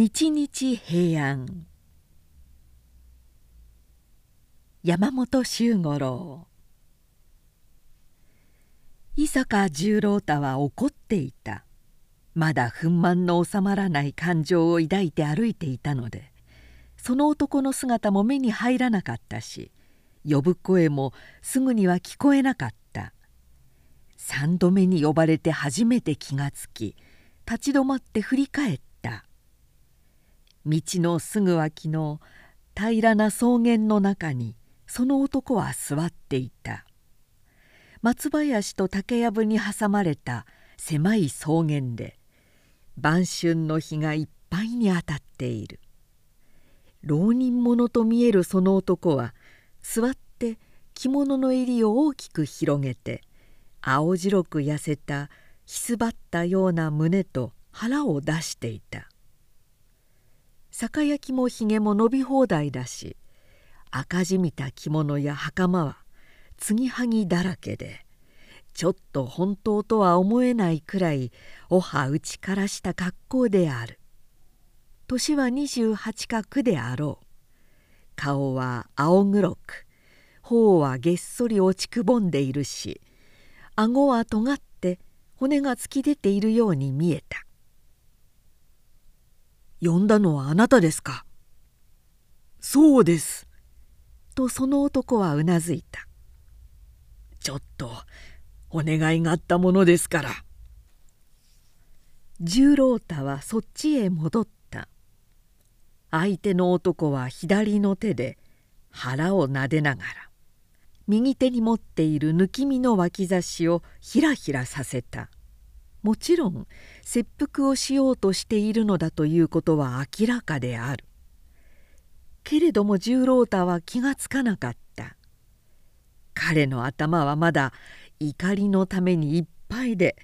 日日平安。山本周五郎。伊坂十郎太は怒っていた。まだ憤懣の収まらない感情を抱いて歩いていたのでその男の姿も目に入らなかったし呼ぶ声もすぐには聞こえなかった。三度目に呼ばれて初めて気がつき立ち止まって振り返った。道のすぐ脇の平らな草原の中にその男は座っていた。松林と竹やぶに挟まれた狭い草原で晩春の日がいっぱいに当たっている。浪人者と見えるその男は座って着物の襟を大きく広げて青白く痩せたひすばったような胸と腹を出していた。酒焼きもひげも伸び放題だし赤じみた着物や袴は継ぎはぎだらけでちょっと本当とは思えないくらいおはうちからした格好である。年は28か9であろう。顔は青黒く頬はげっそり落ちくぼんでいるし顎は尖って骨が突き出ているように見えた「呼んだのはあなたですか?」「そうです」とその男はうなずいた「ちょっとお願いがあったものですから」十郎太はそっちへ戻った。相手の男は左の手で腹をなでながら右手に持っている抜き身の脇差しをひらひらさせた。もちろん切腹をしようとしているのだということは明らかである。けれども十郎太は気がつかなかった。彼の頭はまだ怒りのためにいっぱいで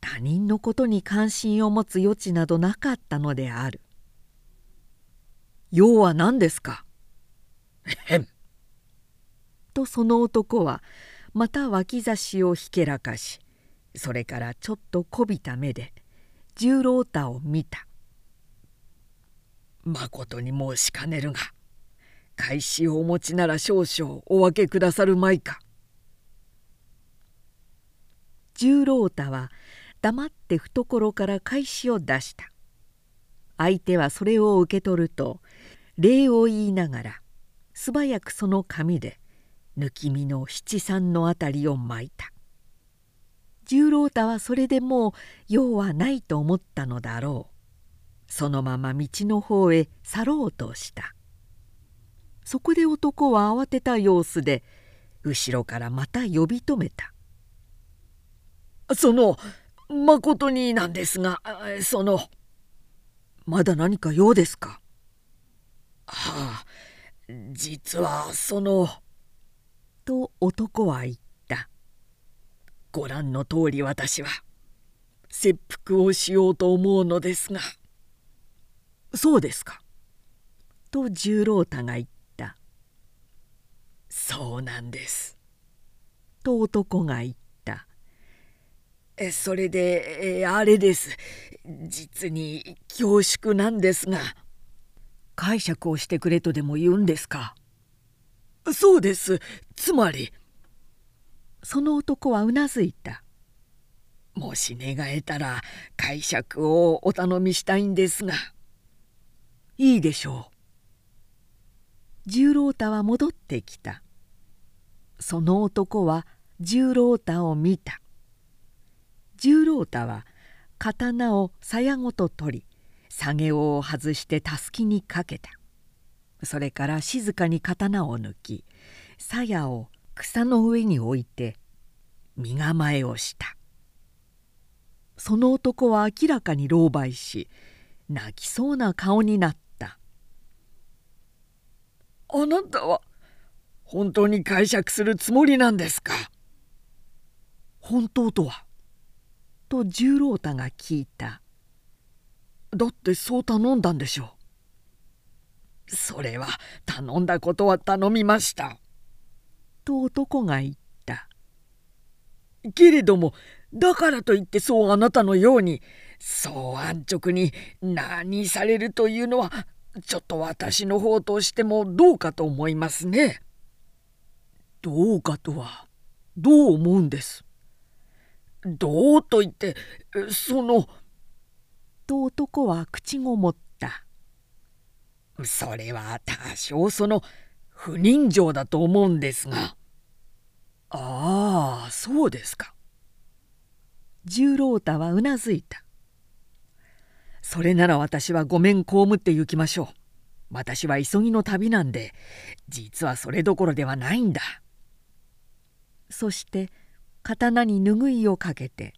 他人のことに関心を持つ余地などなかったのである「用は何ですか?」へんとその男はまた脇差しをひけらかしそれからちょっとこびた目で十郎太を見た「まことに申しかねるが返しをお持ちなら少々お分けくださるまいか」十郎太は黙って懐から返しを出した。相手はそれを受け取ると礼を言いながら素早くその紙で抜き身の七三のあたりを巻いた。十郎太はそれでもう用はないと思ったのだろうそのまま道の方へ去ろうとしたそこで男は慌てた様子で後ろからまた呼び止めた「そのまことになんですがそのまだ何か用ですか?」はあ実はその。と男は言った「ご覧の通り私は切腹をしようと思うのですが」「そうですか」と十郎太が言った「そうなんです」と男が言った「それであれです。実に恐縮なんですが」解釈をしてくれとでも言うんですか。そうです。つまりその男はうなずいた。もし願えたら解釈をお頼みしたいんですが。いいでしょう。十郎太は戻ってきた。その男は十郎太を見た。十郎太は刀を鞘ごと取り下げを外してたすきにかけた。それから静かに刀を抜き鞘を草の上に置いて身構えをした。その男は明らかに狼狽し泣きそうな顔になった「あなたは本当に解釈するつもりなんですか?」本当とは？と十郎太が聞いた「だってそう頼んだんでしょう」それは頼んだことは頼みました」と男が言った「けれどもだからといってそうあなたのようにそう安直に何されるというのはちょっと私の方としてもどうかと思いますね。どうかとはどう思うんです。どうと言ってその。と男は口ごもった。それは多少その不人情だと思うんですが。ああそうですか。十郎太はうなずいた。それなら私はごめん被って行きましょう。私は急ぎの旅なんで実はそれどころではないんだ。そして刀に拭いをかけて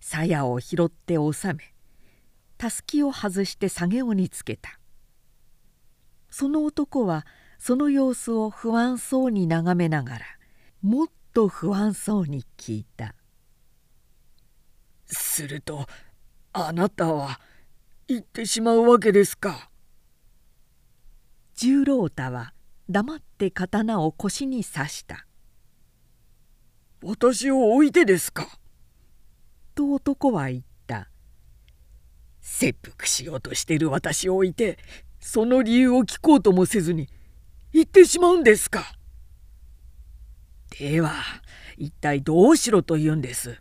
鞘を拾って収めたすきを外して下げをにつけたその男はその様子を不安そうに眺めながらもっと不安そうに聞いた「するとあなたは行ってしまうわけですか。十郎太は黙って刀を腰に刺した「私を置いてですか?」と男は言った「切腹しようとしている私を置いてその理由を聞こうともせずに行ってしまうんですか?」では一体どうしろと言うんです。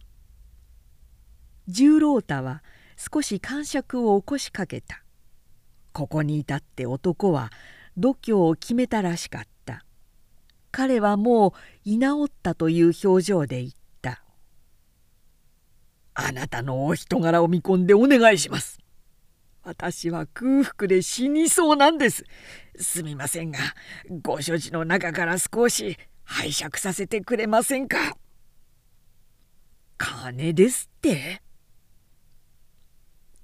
十郎太は少し感触を起こしかけた。ここに至って男は度胸を決めたらしかった。彼はもう居直ったという表情で言った「あなたのお人柄を見込んでお願いします」私は空腹で死にそうなんです。すみませんがご所持の中から少し拝借させてくれませんか？金ですって？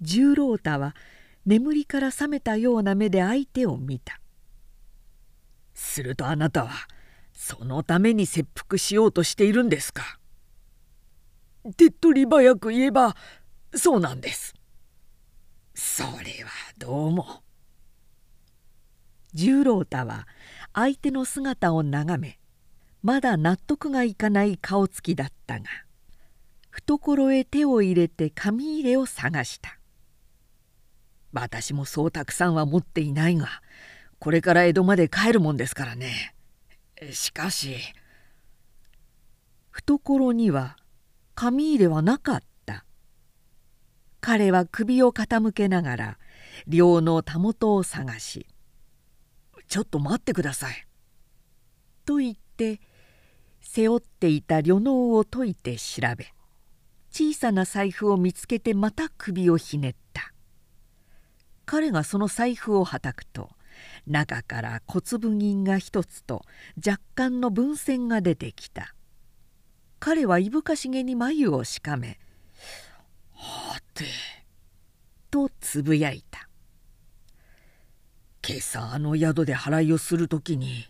十郎太は眠りから覚めたような目で相手を見た。するとあなたはそのために切腹しようとしているんですか？手っ取り早く言えばそうなんです。それはどうも。十郎太は相手の姿を眺めまだ納得がいかない顔つきだったが懐へ手を入れて紙入れを探した。私もそうたくさんは持っていないがこれから江戸まで帰るもんですからね。しかし懐には紙入れはなかった。彼は首を傾けながら両のたもとを探し「ちょっと待ってください」と言って背負っていた旅能を解いて調べ小さな財布を見つけてまた首をひねった。彼がその財布をはたくと中から小粒銀が一つと若干の文銭が出てきた。彼はいぶかしげに眉をしかめ「はて」とつぶやいた。今朝あの宿で払いをする時に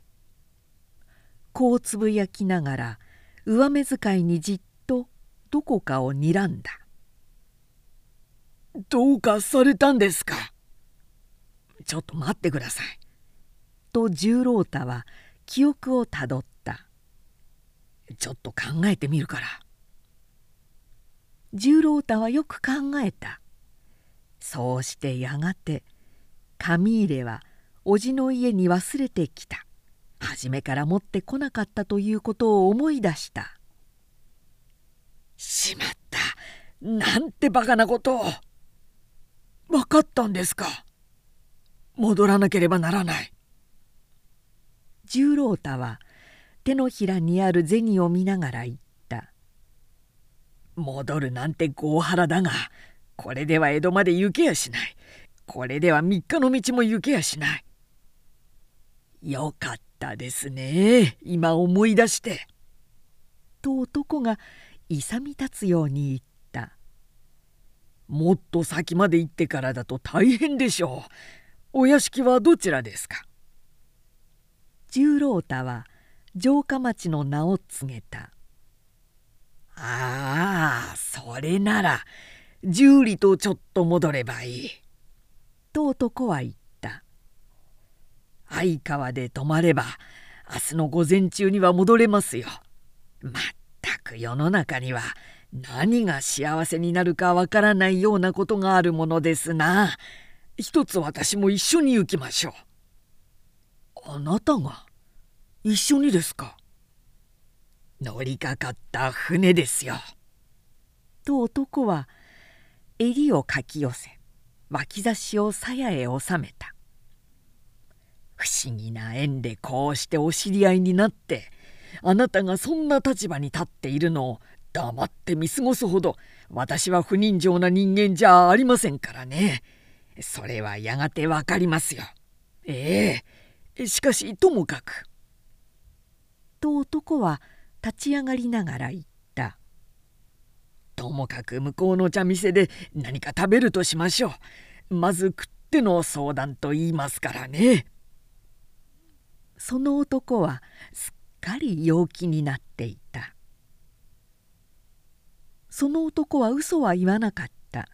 こうつぶやきながら上目遣いにじっとどこかをにらんだ「どうかされたんですか?」ちょっと待ってください」と十郎太は記憶をたどった「ちょっと考えてみるから」十郎太はよく考えた。そうしてやがて紙入れは叔父の家に忘れてきた。初めから持ってこなかったということを思い出した「しまった。なんてバカなことを。分かったんですか。戻らなければならない。十郎太は手のひらにある銭を見ながら言った「戻るなんて豪腹だがこれでは江戸まで行けやしない。これでは3日の道も行けやしない」よかったですね今思い出して」と男が勇み立つように言った「もっと先まで行ってからだと大変でしょう。お屋敷はどちらですか？十郎太は城下町の名を告げた「ああそれなら十里とちょっと戻ればいい」と男は言った「相川で泊まれば明日の午前中には戻れますよ。まったく世の中には何が幸せになるかわからないようなことがあるものですな。一つ私も一緒に行きましょう。あなたが一緒にですか？乗りかかった船ですよ。と男は襟をかき寄せ脇差しを鞘へ収めた。不思議な縁でこうしてお知り合いになってあなたがそんな立場に立っているのを黙って見過ごすほど私は不人情な人間じゃありませんからね。それはやがてわかりますよ。ええ。しかしともかく。と男は立ち上がりながら言った「ともかく向こうの茶店で何か食べるとしましょう。まず食っての相談と言いますからね」その男はすっかり陽気になっていた。その男は嘘は言わなかった。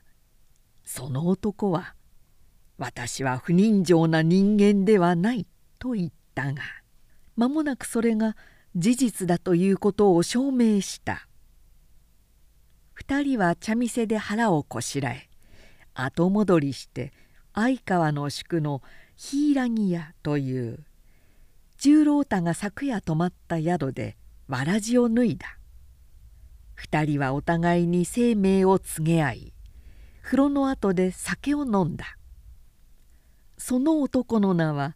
その男は「私は不人情な人間ではない」と言ったが間もなくそれが事実だということを証明した。2人は茶店で腹をこしらえ後戻りして相川の宿の柊屋という十郎太が昨夜泊まった宿でわらじを脱いだ。二人はお互いに生命を告げ合い風呂の後で酒を飲んだ。その男の名は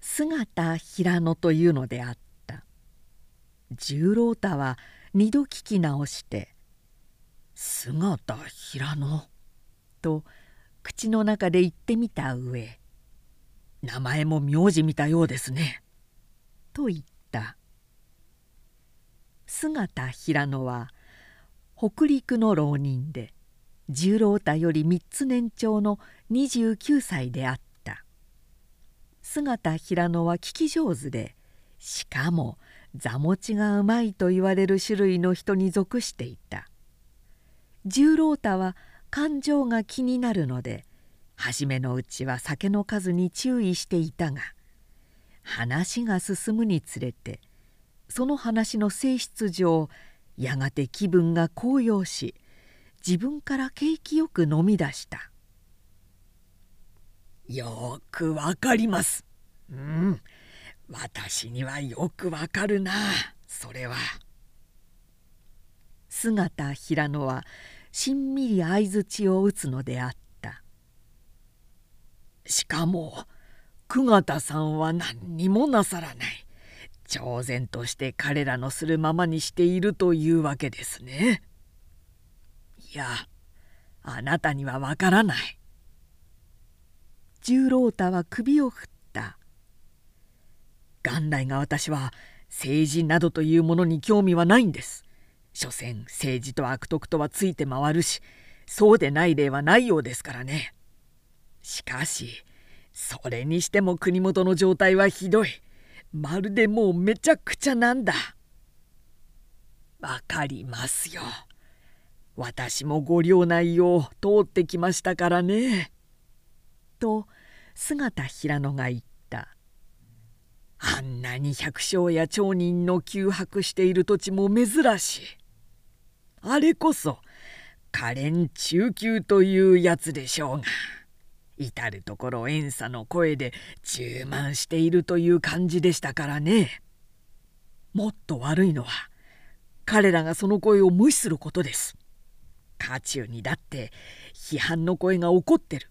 姿平野というのであった。十郎太は二度聞き直して「姿平野」と口の中で言ってみた上「名前も名字見たようですね」と言った。姿平野は北陸の浪人で十郎太より3つ年長の29歳であった。姿平野は聞き上手でしかも座持ちがうまいと言われる種類の人に属していた十郎太は感情が気になるので初めのうちは酒の数に注意していたが話が進むにつれてその話の性質上やがて気分が高揚し自分から景気よく飲み出した「よくわかります」「うん。私にはよくわかるなそれは」姿平野はしんみり相づちを打つのであった。しかも久方さんは何にもなさらない。挑然として彼らのするままにしているというわけですね。いやあなたにはわからない。十郎太は首を振った。元来が私は政治などというものに興味はないんです。所詮政治と悪徳とはついて回るしそうでない例はないようですからね。しかしそれにしても国元の状態はひどい。まるでもうめちゃくちゃなんだ。わかりますよ。私もご領内を通ってきましたからね。と姿平野が言った。あんなに百姓や町人の窮迫している土地も珍しい。あれこそ可憐中級というやつでしょうが。至る所遠さの声で充満しているという感じでしたからね。もっと悪いのは彼らがその声を無視することです。家中にだって批判の声が起こってる。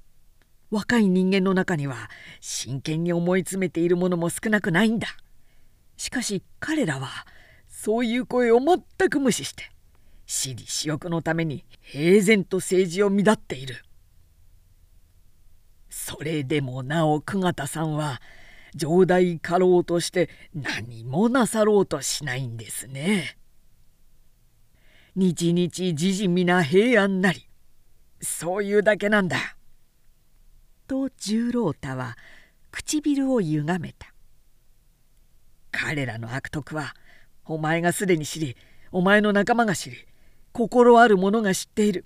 若い人間の中には真剣に思い詰めているものも少なくないんだ。しかし彼らはそういう声を全く無視して私利私欲のために平然と政治を乱っているそれでもなお久方さんは上代家老として何もなさろうとしないんですね。日々時事みな平安なりそういうだけなんだ。と十郎太は唇をゆがめた。彼らの悪徳はお前がすでに知りお前の仲間が知り心ある者が知っている。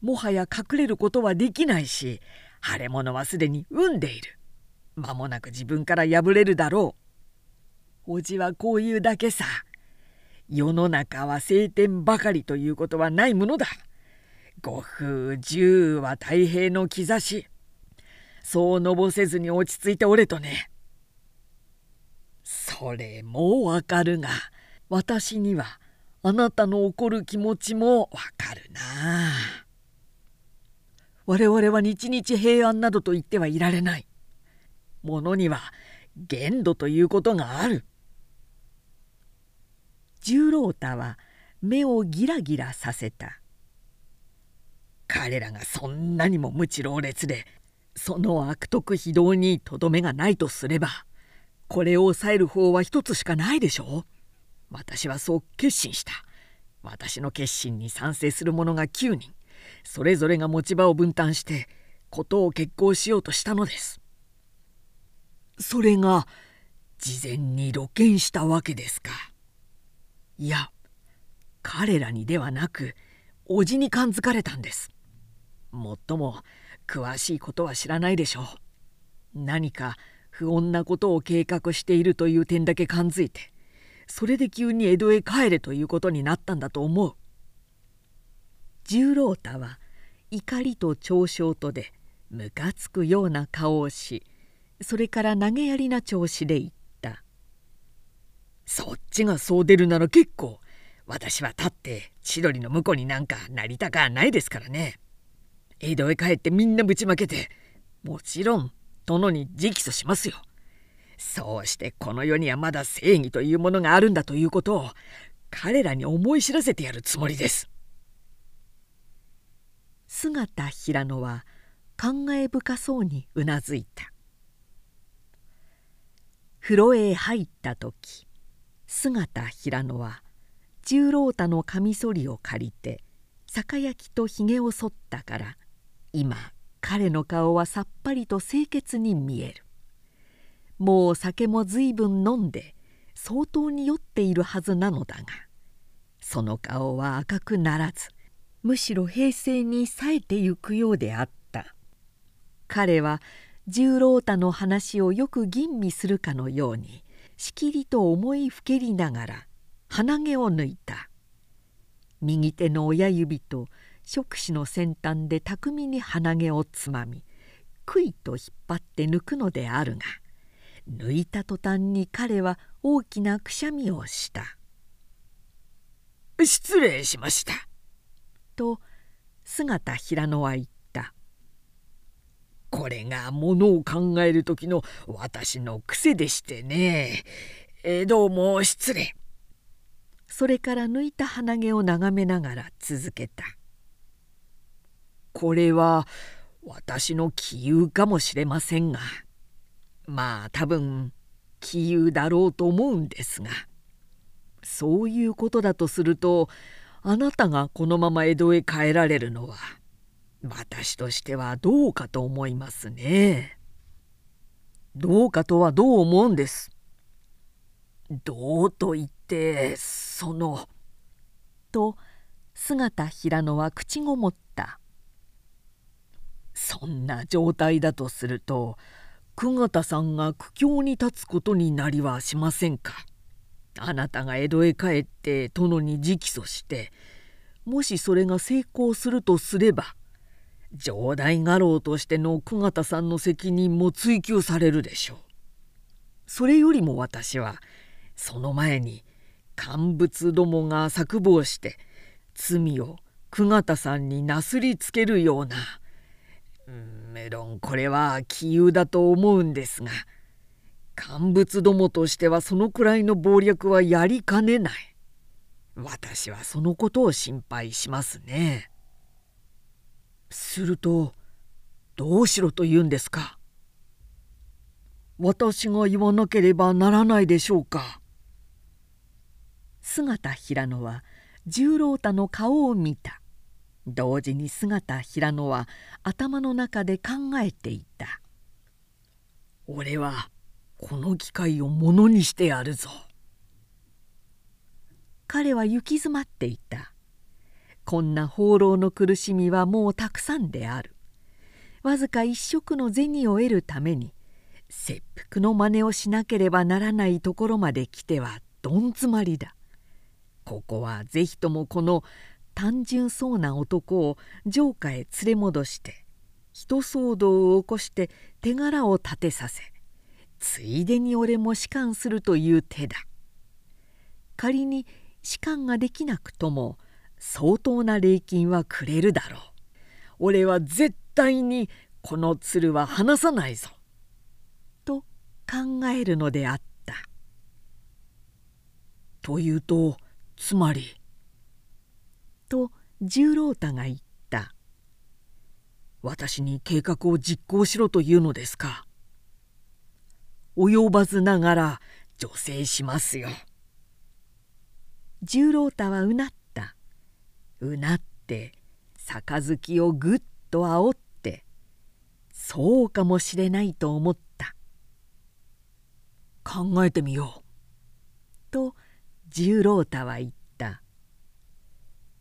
もはや隠れることはできないし腫れ物はすでに産んでいる間もなく自分から破れるだろうおじはこういうだけさ世の中は晴天ばかりということはないものだ。五風十は太平の兆し。そうのぼせずに落ち着いておれとね。それもわかるが私にはあなたの怒る気持ちもわかるな。我々は日々平安などと言ってはいられない。ものには限度ということがある。十郎太は目をギラギラさせた。彼らがそんなにも無知老烈でその悪徳非道にとどめがないとすればこれを抑える方は一つしかないでしょう私はそう決心した。私の決心に賛成する者が9人。それぞれが持ち場を分担して事を決行しようとしたのです。それが事前に露見したわけですか。いや彼らにではなく叔父に感づかれたんです。もっとも詳しいことは知らないでしょう。何か不穏なことを計画しているという点だけ感づいてそれで急に江戸へ帰れということになったんだと思う。十郎太は怒りと嘲笑とでムカつくような顔をしそれから投げやりな調子で言った「そっちがそう出るなら結構私は立って千鳥の婿になんかなりたかないですからね。江戸へ帰ってみんなぶちまけてもちろん殿に直訴しますよ。そうしてこの世にはまだ正義というものがあるんだということを彼らに思い知らせてやるつもりです。姿平野は考え深そうにうなずいた。風呂へ入った時姿平野は十郎太のカミソリを借りて酒焼きとひげを剃ったから今彼の顔はさっぱりと清潔に見える。もう酒もずいぶん飲んで相当に酔っているはずなのだがその顔は赤くならずむしろ平静に冴えてゆくようであった。彼は十郎太の話をよく吟味するかのようにしきりと思いふけりながら鼻毛を抜いた。右手の親指と触手の先端で巧みに鼻毛をつまみくいと引っ張って抜くのであるが抜いた途端に彼は大きなくしゃみをした「失礼しました」と姿平野は言ったこれがものを考える時の私の癖でしてね。えどうも失礼。それから抜いた鼻毛を眺めながら続けた。これは私の杞憂かもしれませんがまあ多分杞憂だろうと思うんですがそういうことだとするとあなたがこのまま江戸へ帰られるのは私としてはどうかと思いますね。どうかとはどう思うんです。どうと言ってその。と姿平野は口ごもった。そんな状態だとすると久方さんが苦境に立つことになりはしませんか？あなたが江戸へ帰って殿に直訴してもしそれが成功するとすれば城代家老としての久方さんの責任も追及されるでしょう。それよりも私はその前に乾物どもが錯謀して罪を久方さんになすりつけるようなうんメロンこれは杞憂だと思うんですが乾物どもとしてはそのくらいの謀略はやりかねない。私はそのことを心配しますね。するとどうしろと言うんですか？私が言わなければならないでしょうか？姿平野は十郎太の顔を見た同時に姿平野は頭の中で考えていた「俺はこの機会をものにしてやるぞ」彼は行き詰まっていた。こんな放浪の苦しみはもうたくさんである。わずか一食の銭を得るために切腹の真似をしなければならないところまで来てはどん詰まりだ。ここはぜひともこの単純そうな男を城下へ連れ戻して人騒動を起こして手柄を立てさせついでに俺も仕官するという手だ。仮に仕官ができなくとも相当な礼金はくれるだろう。俺は絶対にこの鶴は離さないぞ」と考えるのであった。というとつまりと十郎太が言った「私に計画を実行しろというのですか」及ばずながら助成しますよ。十郎太はうなった。うなって杯をぐっとあおってそうかもしれないと思った。考えてみよう。と十郎太は言った。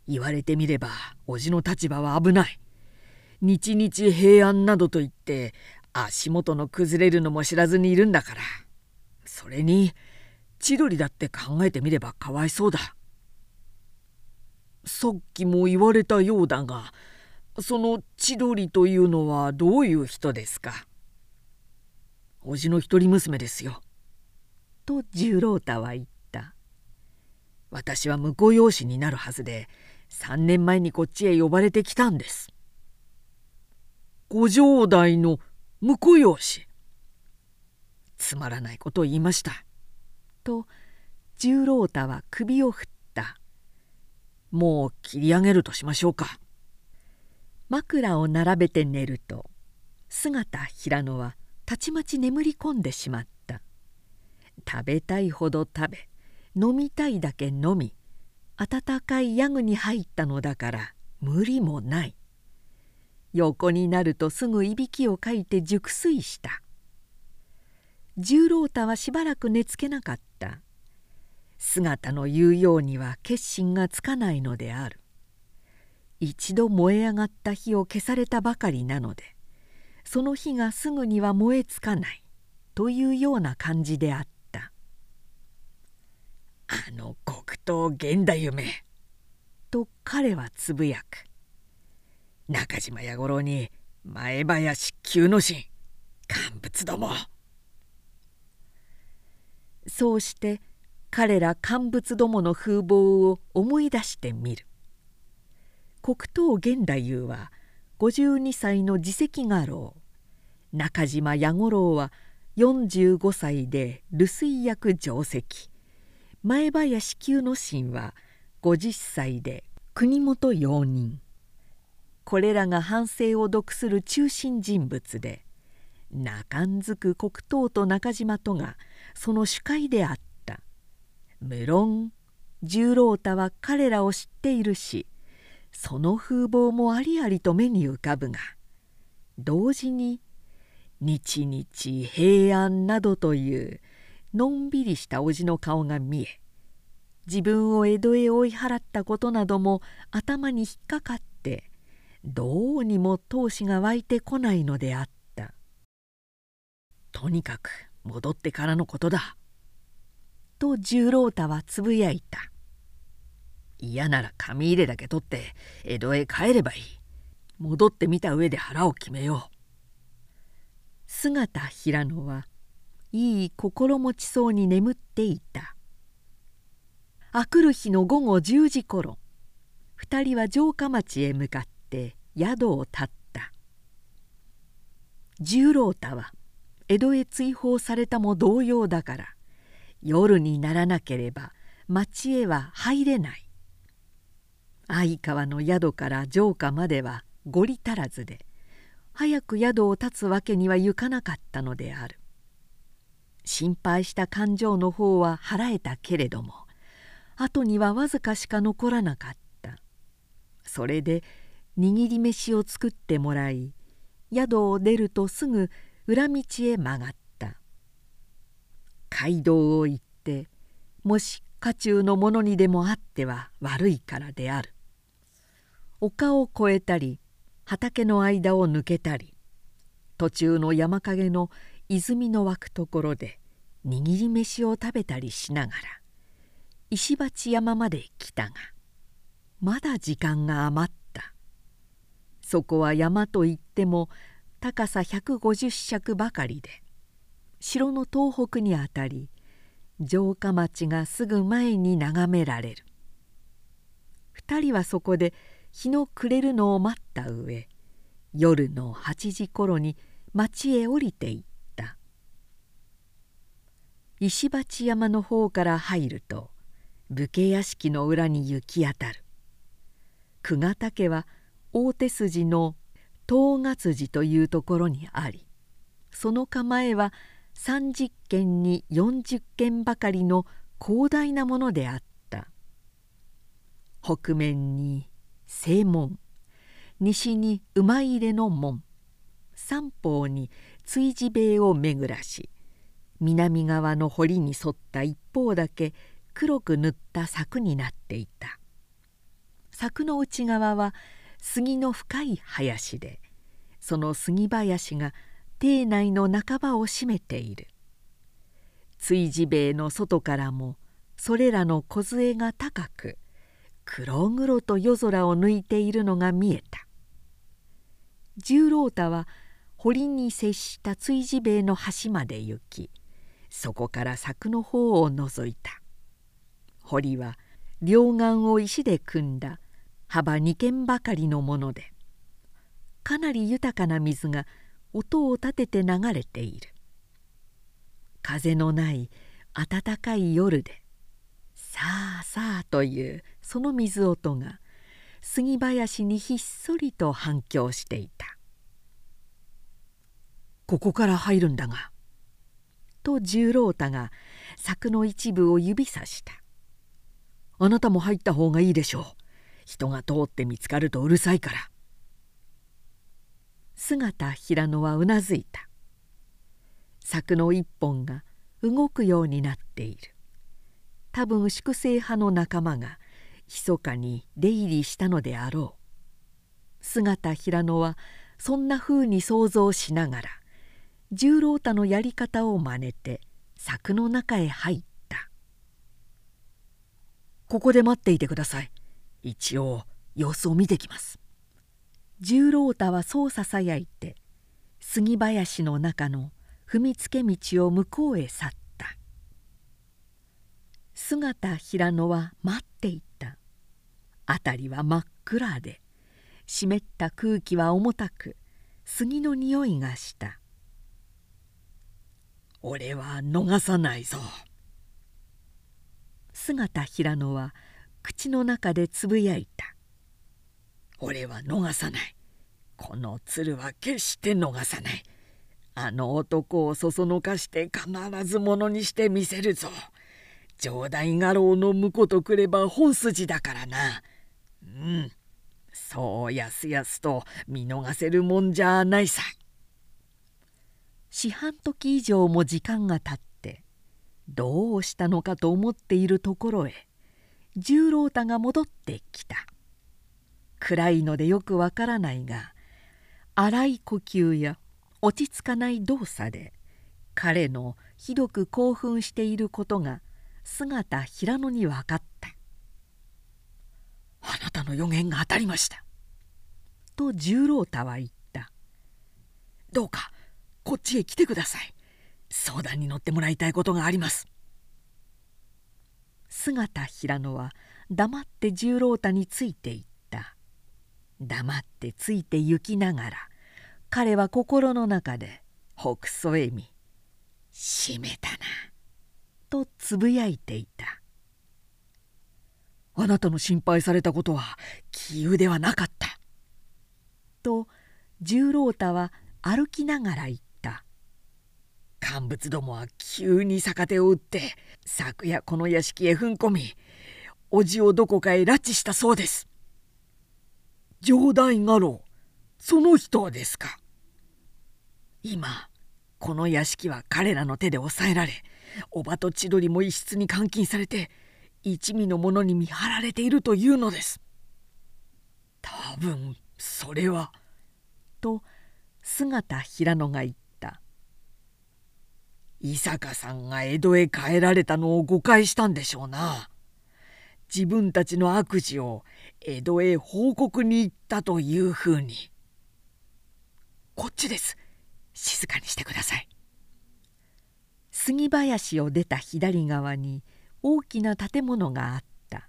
言われてみれば叔父の立場は危ない日々平安などと言って足元の崩れるのも知らずにいるんだからそれに千鳥だって考えてみればかわいそうださっきも言われたようだがその千鳥というのはどういう人ですか？叔父の一人娘ですよ。と十郎太は言った。私は婿養子になるはずで3年前にこっちへ呼ばれてきたんです。ご城代の婿養子。つまらないことを言いました。と十郎太は首を振った。もう切り上げるとしましょうか。枕を並べて寝ると姿平野はたちまち眠り込んでしまった食べたいほど食べ飲みたいだけ飲み温かいヤグに入ったのだから無理もない。横になるとすぐいびきをかいて熟睡した。十郎太はしばらく寝つけなかった。姿の言うようには決心がつかないのである。一度燃え上がった火を消されたばかりなのでその火がすぐには燃えつかないというような感じであった「あの黒糖源太夢」と彼はつぶやく。中島弥五郎に前林久之進。乾物ども。そうして彼ら乾物どもの風貌を思い出してみる。黒糖源太夫は52歳の自責画廊。中島弥五郎は45歳で留守居役定石前林久之進は50歳で国元用人。これらが反省を読する中心人物で中んづく黒糖と中島とがその主会であった。無論十郎太は彼らを知っているしその風貌もありありと目に浮かぶが同時に「日々平安」などというのんびりした叔父の顔が見え自分を江戸へ追い払ったことなども頭に引っかかってどうにも闘志が湧いてこないのであった。とにかく戻ってからのことだ。と十郎太はつぶやいた。嫌なら紙入れだけ取って江戸へ帰ればいい。戻ってみた上で腹を決めよう。姿平野はいい心持ちそうに眠っていた。あくる日の午後10時ごろ2人は城下町へ向かって宿を立った。十郎太は江戸へ追放されたも同様だから夜にならなければ町へは入れない。相川の宿から城下までは五里足らずで早く宿を立つわけにはいかなかったのである。心配した勘定の方は払えたけれども後にはわずかしか残らなかった。それで握り飯を作ってもらい宿を出るとすぐ裏道へ曲がった。街道を行ってもし家中の者にでもあっては悪いからである。丘を越えたり畑の間を抜けたり途中の山陰の泉の湧くところで握り飯を食べたりしながら石鉢山まで来たがまだ時間が余った。そこは山といっても高さ150尺ばかりで城の東北にあたり城下町がすぐ前に眺められる。2人はそこで日の暮れるのを待った上夜の8時頃に町へ降りていった。石鉢山の方から入ると武家屋敷の裏に行き当たる。久我岳は大手筋の東月寺というところにありその構えは30軒に40軒ばかりの広大なものであった。北面に正門西に馬入れの門三方に追事塀を巡らし南側の堀に沿った一方だけ黒く塗った柵になっていた。柵の内側は杉の深い林でその杉林が邸内の半ばを占めている。追事塀の外からもそれらの梢が高く黒々と夜空を抜いているのが見えた。十郎太は堀に接した追事塀の端まで行きそこから柵の方を覗いた。堀は両岸を石で組んだ幅2軒ばかりのものでかなり豊かな水が音を立てて流れている。風のない暖かい夜でさあさあというその水音が杉林にひっそりと反響していた「ここから入るんだが」と十郎太が柵の一部を指さした「あなたも入った方がいいでしょう。人が通って見つかるとうるさいから」姿平野はうなずいた。柵の一本が動くようになっている。多分粛清派の仲間が密かに出入りしたのであろう。姿平野はそんなふうに想像しながら十郎太のやり方を真似て柵の中へ入った「ここで待っていてください。一応様子を見てきます」十郎太はそうささやいて杉林の中の踏みつけ道を向こうへ去った。姿平野は待っていた。辺りは真っ暗で湿った空気は重たく杉の匂いがした「俺は逃さないぞ」姿平野は口の中でつぶやいた。俺は逃さない。この鶴は決して逃さない。あの男をそそのかして必ずものにしてみせるぞ。城代家老の婿とくれば本筋だからな。うん。そうやすやすと見逃せるもんじゃないさ。四半時以上も時間がたってどうしたのかと思っているところへ十郎太が戻ってきた。暗いのでよくわからないが荒い呼吸や落ち着かない動作で彼のひどく興奮していることが姿平野に分かった「あなたの予言が当たりました」と十郎太は言った「どうかこっちへ来てください。相談に乗ってもらいたいことがあります」姿平野は黙って十郎太についていった。黙ってついて行きながら彼は心の中でほくそ笑み「閉めたな」とつぶやいていた「あなたの心配されたことは杞憂ではなかった」と十郎太は歩きながら言った「乾物どもは急に逆手を打って昨夜この屋敷へ踏ん込み叔父をどこかへ拉致したそうです」城代家老その人ですか。今この屋敷は彼らの手で抑えられおばと千鳥も一室に監禁されて一味の者に見張られているというのです。多分それはと姿平野が言った伊坂さんが江戸へ帰られたのを誤解したんでしょうな。自分たちの悪事を江戸へ報告に行ったというふうに。こっちです。静かにしてください。杉林を出た左側に大きな建物があった。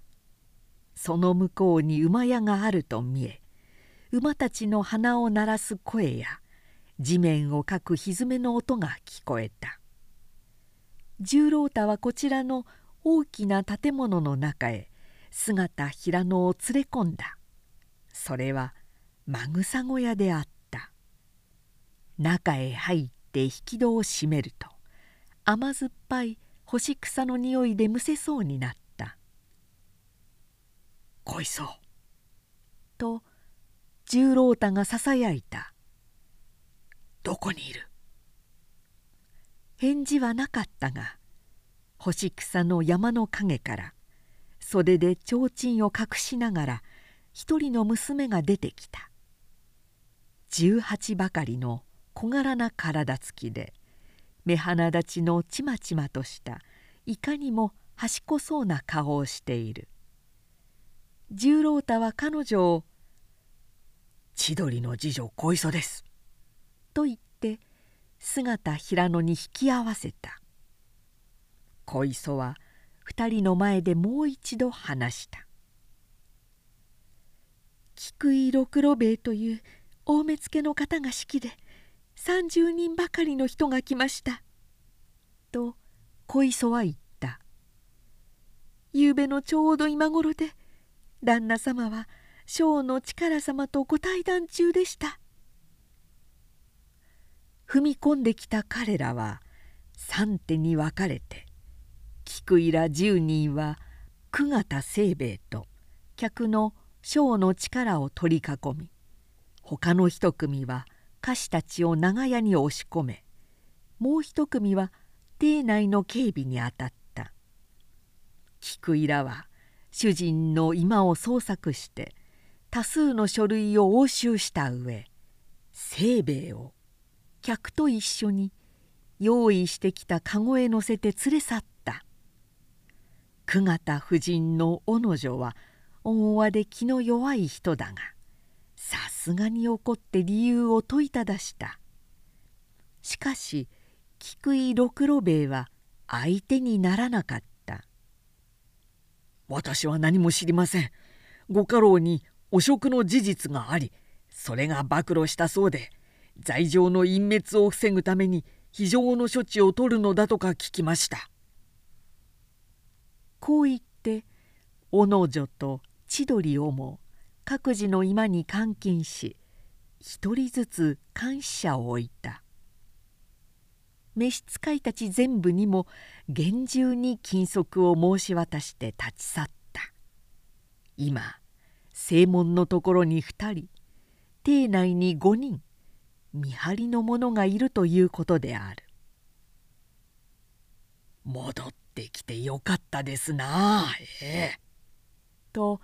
その向こうに馬屋があると見え馬たちの鼻を鳴らす声や地面をかく蹄の音が聞こえた。十郎太はこちらの大きな建物の中へ姿平野を連れ込んだ。それはまぐさ小屋であった。中へ入って引き戸を閉めると甘酸っぱい干し草の匂いでむせそうになった「恋そう」と十郎太がささやいた「どこにいる?」返事はなかったが干し草の山の陰から袖で提灯を隠しながら一人の娘が出てきた。十八ばかりの小柄な体つきで目鼻立ちのちまちまとしたいかにも賢そうな顔をしている。十郎太は彼女を「千鳥の次女小磯です」と言って姿平野に引き合わせた。小磯は二人の前でもう一度話した「菊井六郎兵衛という大目付の方が式で30人ばかりの人が来ました」と小磯は言った「ゆうべのちょうど今頃で旦那様は小の力様とご対談中でした」踏み込んできた彼らは三手に分かれて菊井ら10人は久方清兵衛と客の小の力を取り囲み他の一組は歌手たちを長屋に押し込めもう一組は邸内の警備に当たった。菊井らは主人の居間を捜索して多数の書類を押収した上清兵衛を客と一緒に用意してきた籠へ乗せて連れ去った。久方夫人の小野女は恩和で気の弱い人だがさすがに怒って理由を問いただした。しかし菊井六郎兵衛は相手にならなかった「私は何も知りません。ご家老に汚職の事実がありそれが暴露したそうで。罪状の隠滅を防ぐために非常の処置を取るのだとか聞きました」こう言って小野女と千鳥をも各自の居間に監禁し一人ずつ監視者を置いた。召使いたち全部にも厳重に禁足を申し渡して立ち去った。今正門のところに2人邸内に5人。見張りの者がいるということである。戻ってきてよかったですなええ。と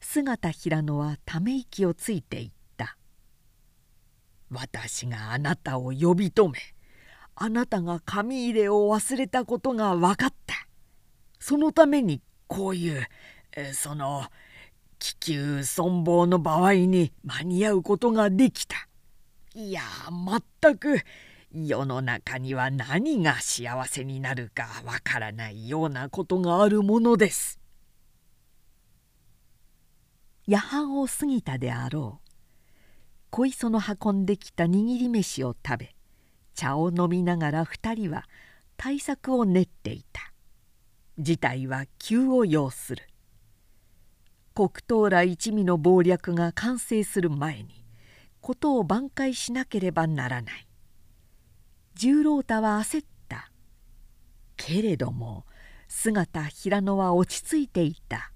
姿平野はため息をついていった。私があなたを呼び止めあなたが紙入れを忘れたことが分かった。そのためにこういうその気球存亡の場合に間に合うことができた。いや全く世の中には何が幸せになるかわからないようなことがあるものです。夜半を過ぎたであろう。小磯の運んできた握り飯を食べ茶を飲みながら2人は対策を練っていた。事態は急を要する。黒東ら一味の謀略が完成する前に事を挽回しなければならない。十郎太は焦った。けれども姿平野は落ち着いていた。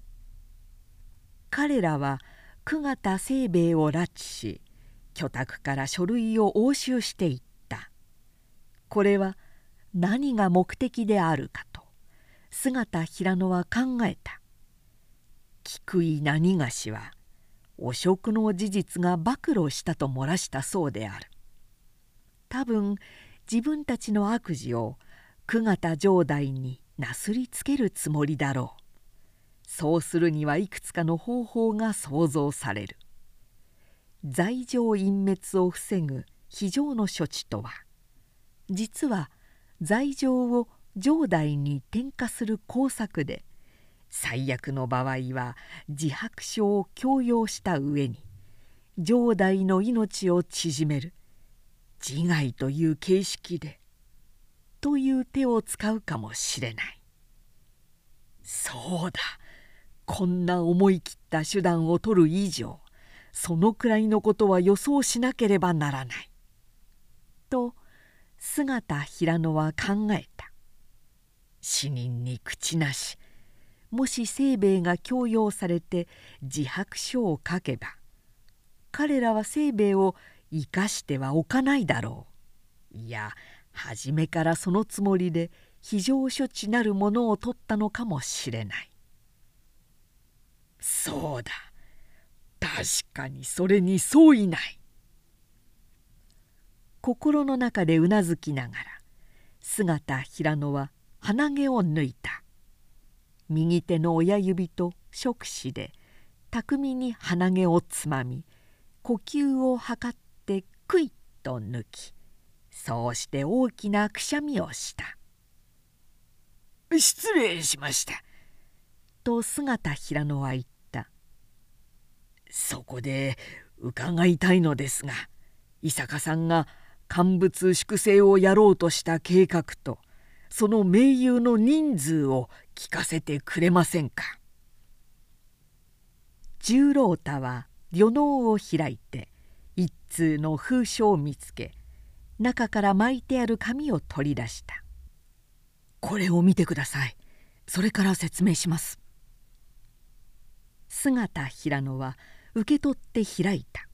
彼らは久方清兵衛を拉致し居宅から書類を押収していった。これは何が目的であるかと姿平野は考えた。菊井何がしは汚職の事実が暴露したと漏らしたそうである。多分自分たちの悪事を久方城代になすりつけるつもりだろう。そうするにはいくつかの方法が想像される。罪状隠滅を防ぐ非常の処置とは実は罪状を上代に転化する工作で最悪の場合は自白書を強要した上に上代の命を縮める自害という形式でという手を使うかもしれないそうだこんな思い切った手段を取る以上そのくらいのことは予想しなければならない。と姿平野は考えた。死人に口なしもし清兵衛が強要されて自白書を書けば彼らは清兵衛を生かしてはおかないだろう。いや初めからそのつもりで非常処置なるものを取ったのかもしれない。そうだ。確かにそれに相違ない。心の中でうなずきながら姿平野は鼻毛を抜いた。右手の親指と触手で巧みに鼻毛をつまみ呼吸を測ってクイッと抜きそうして大きなくしゃみをした「失礼しました」と姿平野は言った「そこで伺いたいのですが伊坂さんが乾物粛清をやろうとした計画とその盟友の人数を聞かせてくれませんか？十郎太は旅能を開いて一通の封書を見つけ中から巻いてある紙を取り出した「これを見てください。それから説明します」姿平野は受け取って開いた。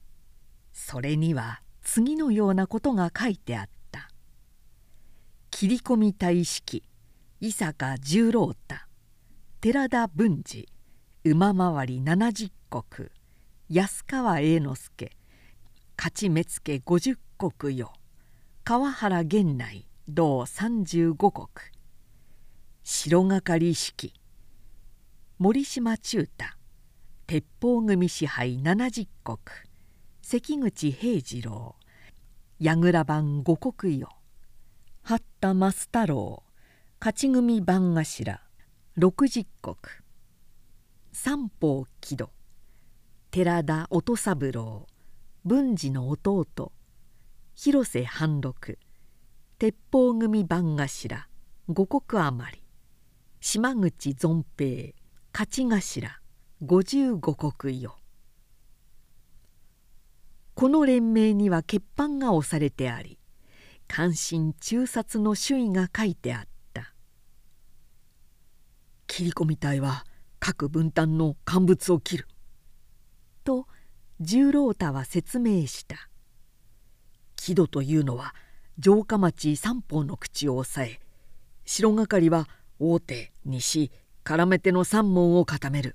それには次のようなことが書いてあった「切り込み隊式伊坂十郎太寺田文治馬回り七十石安川栄之助勝目付五十石よ川原源内同三十五石白がかり式森島中太鉄砲組支配七十石関口平次郎櫓番五国よ八田増太郎勝ち組番頭六十石。三方木戸寺田音三郎。文治の弟。広瀬半六。鉄砲組番頭。五国余り。島口存平。勝頭。五十五国よこの連盟には欠板が押されてあり関心中殺の主意が書いてあった「切り込み隊は各分担の乾物を切る」と十郎太は説明した。木戸というのは城下町三方の口を押さえ城係は大手西絡めての三門を固める。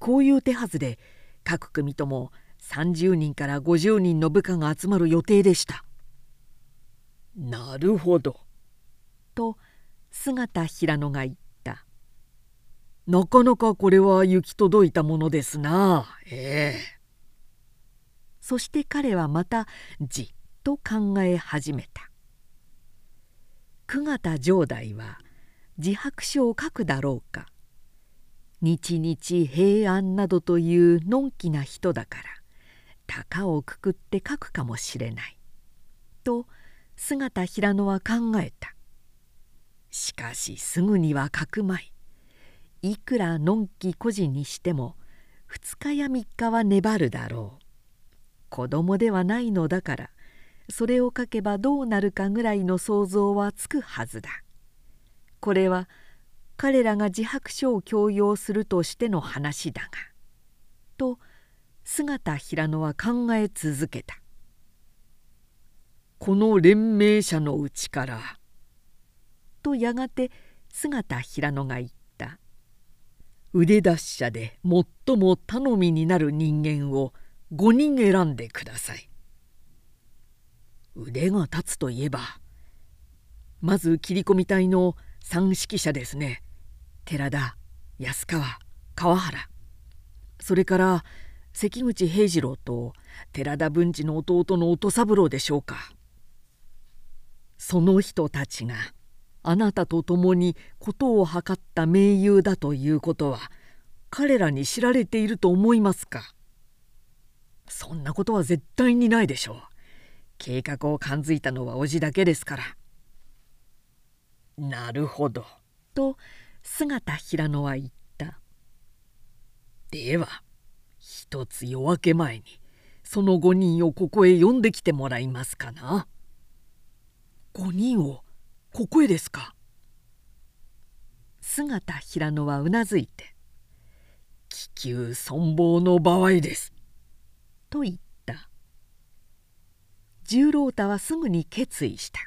こういう手はずで各組とも30人から50人の部下が集まる予定でした。なるほど。と姿平野が言ったなかなかこれは行き届いたものですな。ええ。そして彼はまたじっと考え始めた。久方城代は自白書を書くだろうか。日々平安などというのんきな人だから鷹をくくって書くかもしれない」と姿平野は考えた。しかしすぐには書くまい。いくらのんき孤児にしても2日や3日は粘るだろう。子供ではないのだからそれを書けばどうなるかぐらいの想像はつくはずだ。これは彼らが自白書を強要するとしての話だがと姿平野は考え続けた。この連盟者のうちからとやがて姿平野が言った。腕達者で最も頼みになる人間を5人選んでください。腕が立つといえばまず切り込み隊の三指揮者ですね。寺田安川川原。それから関口平次郎と寺田文治の弟の音三郎でしょうか。その人たちがあなたと共に事を図った盟友だということは彼らに知られていると思いますか？そんなことは絶対にないでしょう。計画を感づいたのは叔父だけですから。なるほど。と姿平野は言った。では一つ夜明け前にその5人をここへ呼んできてもらいますかな。5人をここへですか？姿平野はうなずいて「気球存亡の場合です」と言った。十郎太はすぐに決意した。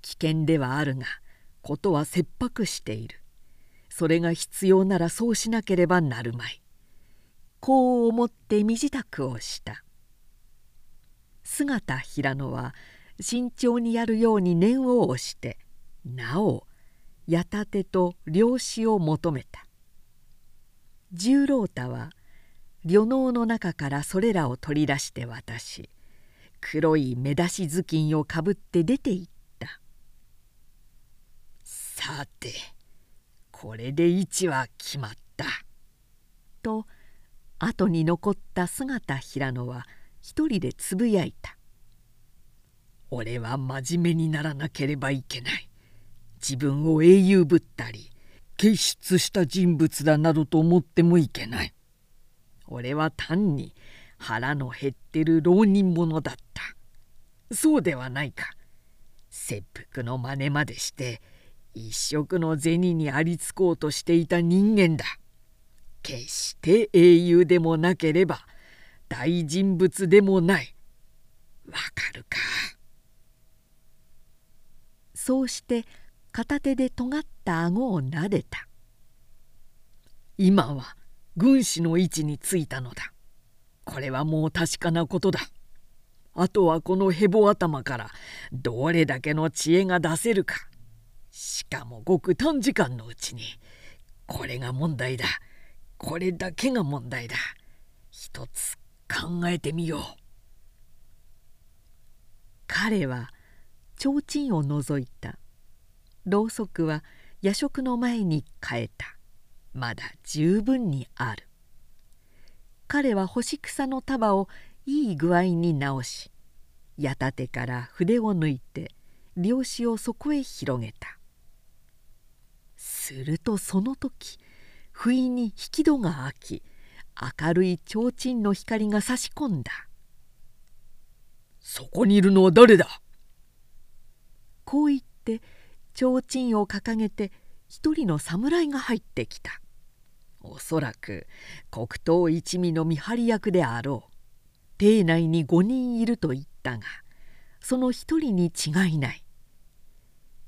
危険ではあるがことは切迫している。それが必要ならそうしなければなるまい。こう思って身支度をした。姿平野は慎重にやるように念を押してなお矢立てと漁師を求めた。十郎太は旅能の中からそれらを取り出して渡し黒い目出し頭巾をかぶって出て行った。さてこれで位置は決まった。と後に残った姿平野は一人でつぶやいた「俺は真面目にならなければいけない」自分を英雄ぶったり傑出した人物だなどと思ってもいけない。俺は単に腹の減ってる浪人者だった。そうではないか。切腹の真似までして一食の銭にありつこうとしていた人間だ。決して英雄でもなければ大人物でもない。わかるか？そうして片手で尖った顎をなでた。今は軍師の位置についたのだ。これはもう確かなことだ。あとはこのヘボ頭からどれだけの知恵が出せるか。しかもごく短時間のうちにこれが問題だ。これだけが問題だ。一つ考えてみよう。彼は提灯を覗いた。ろうそくは夜食の前に変えた。まだ十分にある。彼は干し草の束をいい具合に直し矢立から筆を抜いて漁師をそこへ広げた。するとその時不意に引き戸が開き明るい提灯の光が差し込んだ「そこにいるのは誰だ?」こう言って提灯を掲げて一人の侍が入ってきた。おそらく黒糖一味の見張り役であろう。邸内に5人いると言ったがその一人に違いない。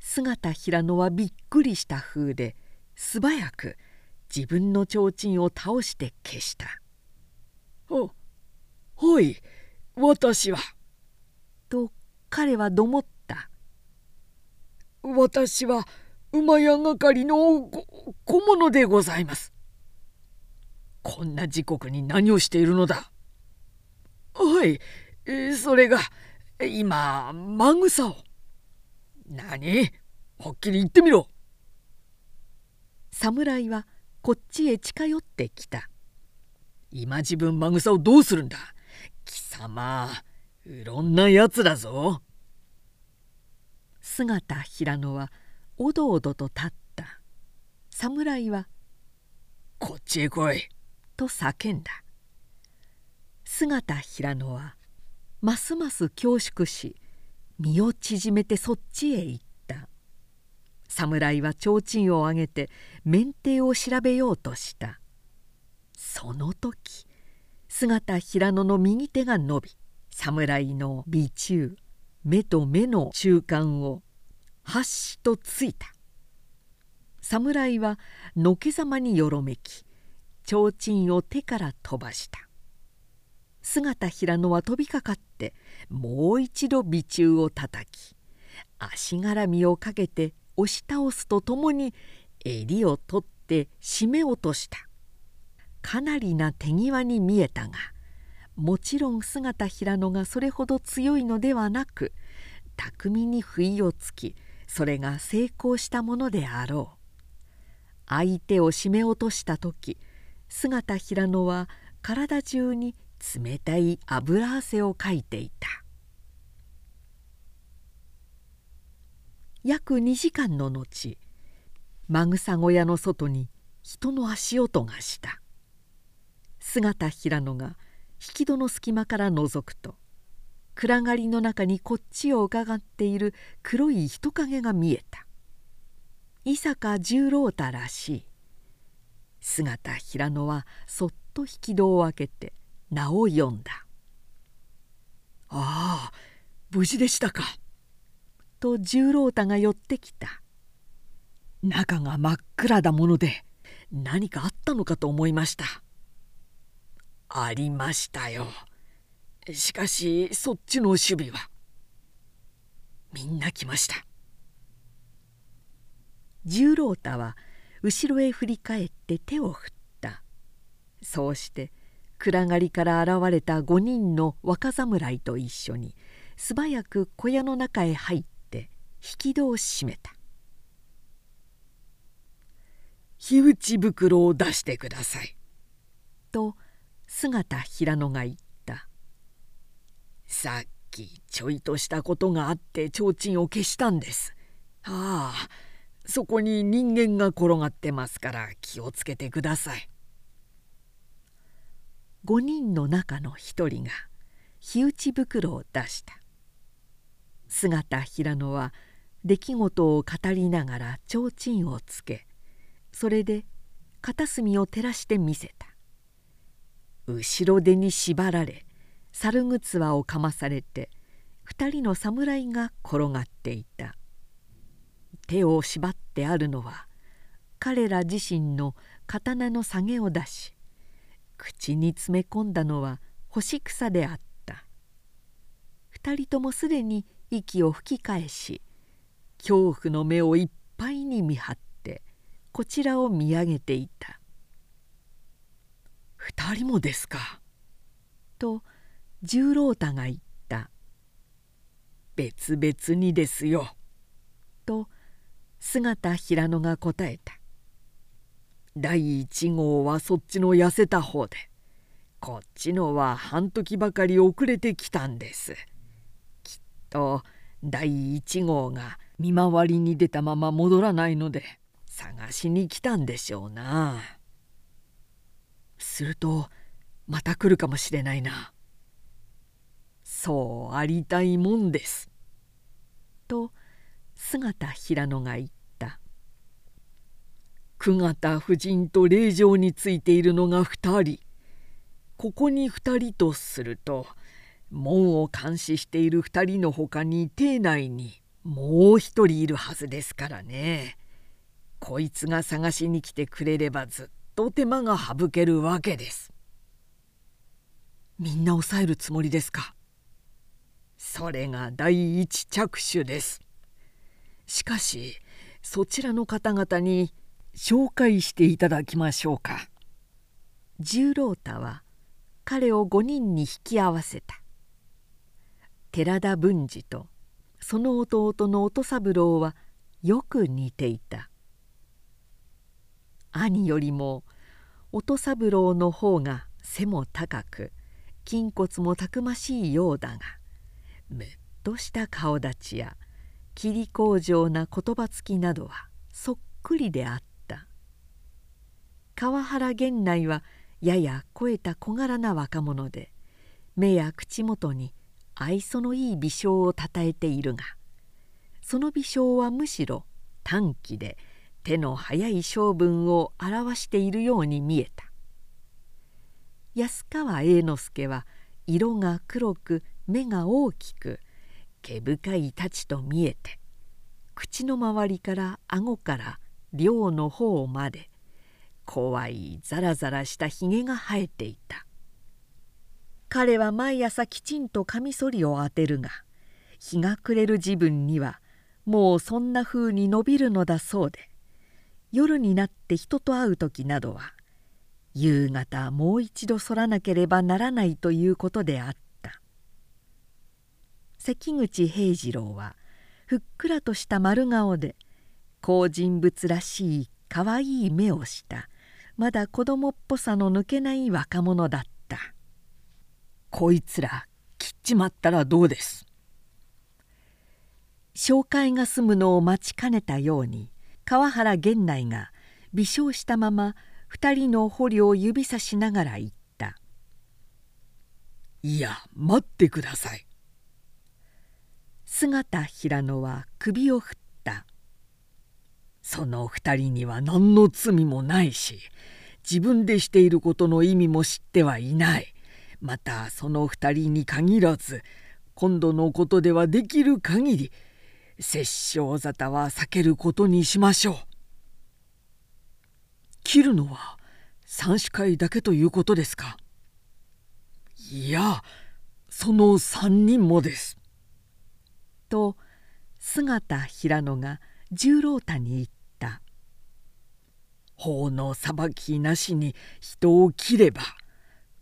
姿平野はびっくりした風で素早く自分の提灯を倒して消した「あはい私は」と彼はどもっ私は馬屋係の小物でございます。こんな時刻に何をしているのだ。はいそれが今マグサを。何？はっきり言ってみろ。侍はこっちへ近寄ってきた。今自分マグサをどうするんだ？貴様うろんなやつだぞ姿平野はおどおどと立った。侍は「こっちへ来い」と叫んだ。姿平野はますます恐縮し身を縮めてそっちへ行った。侍は提灯を上げて免停を調べようとした。その時姿平野の右手が伸び侍の尾中目と目の中間をはしとついた。侍はのけざまによろめき提灯を手から飛ばした。姿平野は飛びかかってもう一度尾中をたたき足絡みをかけて押し倒すとともに襟を取って締め落とした。かなりな手際に見えたがもちろん姿平野がそれほど強いのではなく巧みに不意をつきそれが成功したものであろう。相手を締め落とした時姿平野は体中に冷たい油汗をかいていた。約2時間の後マグサ小屋の外に人の足音がした。姿平野が引き戸の隙間から覗くと暗がりの中にこっちを伺っている黒い人影が見えた。伊坂十郎太らしい。姿平野はそっと引き戸を開けて名を読んだ「ああ無事でしたか」と十郎太が寄ってきた。中が真っ暗だもので何かあったのかと思いました。ありましたよ。しかしそっちの守備はみんな来ました。十郎太は後ろへ振り返って手を振った。そうして暗がりから現れた5人の若侍と一緒に素早く小屋の中へ入って引き戸を閉めた「火打ち袋を出してください」と姿平野が言った「さっきちょいとしたことがあって提灯を消したんです」ああそこに人間が転がってますから気をつけてください。5人の中の一人が火打ち袋を出した。姿平野は出来事を語りながら提灯をつけそれで片隅を照らして見せた。後ろ手に縛られ猿ぐつわをかまされて2人の侍が転がっていた。手を縛ってあるのは彼ら自身の刀の下げを出し口に詰め込んだのは干し草であった。二人ともすでに息を吹き返し恐怖の目をいっぱいに見張ってこちらを見上げていた「二人もですか」と十郎太が言った「別々にですよ」と姿平野が答えた。第一号はそっちの痩せた方でこっちのは半時ばかり遅れてきたんです。きっと第一号が見回りに出たまま戻らないので探しに来たんでしょうな。するとまた来るかもしれないな。そうありたいもんです。と姿平野が言った。久方夫人と令状についているのが2人。ここに2人とすると門を監視している2人のほかに邸内にもう1人いるはずですからね。こいつが探しに来てくれればずっと手間が省けるわけです。みんな抑えるつもりですか？それが第一着手です。しかしそちらの方々に紹介していただきましょうか。十郎太は彼を5人に引き合わせた。寺田文治とその弟の音三郎はよく似ていた。兄よりも音三郎の方が背も高く筋骨もたくましいようだがむっとした顔立ちや霧工場な言葉つきなどはそっくりであった。川原源内はやや肥えた小柄な若者で目や口元に愛想のいい微笑をたたえているがその微笑はむしろ短気で手の早い性分を表しているように見えた。安川栄之助は色が黒く目が大きく毛深い太刀と見えて口の周りから顎から両の方まで怖いザラザラしたひげが生えていた。彼は毎朝きちんとカミソリを当てるが日が暮れる自分にはもうそんなふうに伸びるのだそうで夜になって人と会う時などは夕方もう一度剃らなければならないということであった。関口平次郎はふっくらとした丸顔で好人物らしいかわいい目をしたまだ子供っぽさの抜けない若者だった。こいつら切っちまったらどうです？紹介が済むのを待ちかねたように川原源内が微笑したまま二人の捕虜を指さしながら言った「いや待ってください」姿平野は首を振ったその二人には何の罪もないし自分でしていることの意味も知ってはいないまたその二人に限らず今度のことではできる限り殺生沙汰は避けることにしましょう。切るのは三子会だけということですか？いやその三人もです。と姿平野が十郎太に言った「法の裁きなしに人を切れば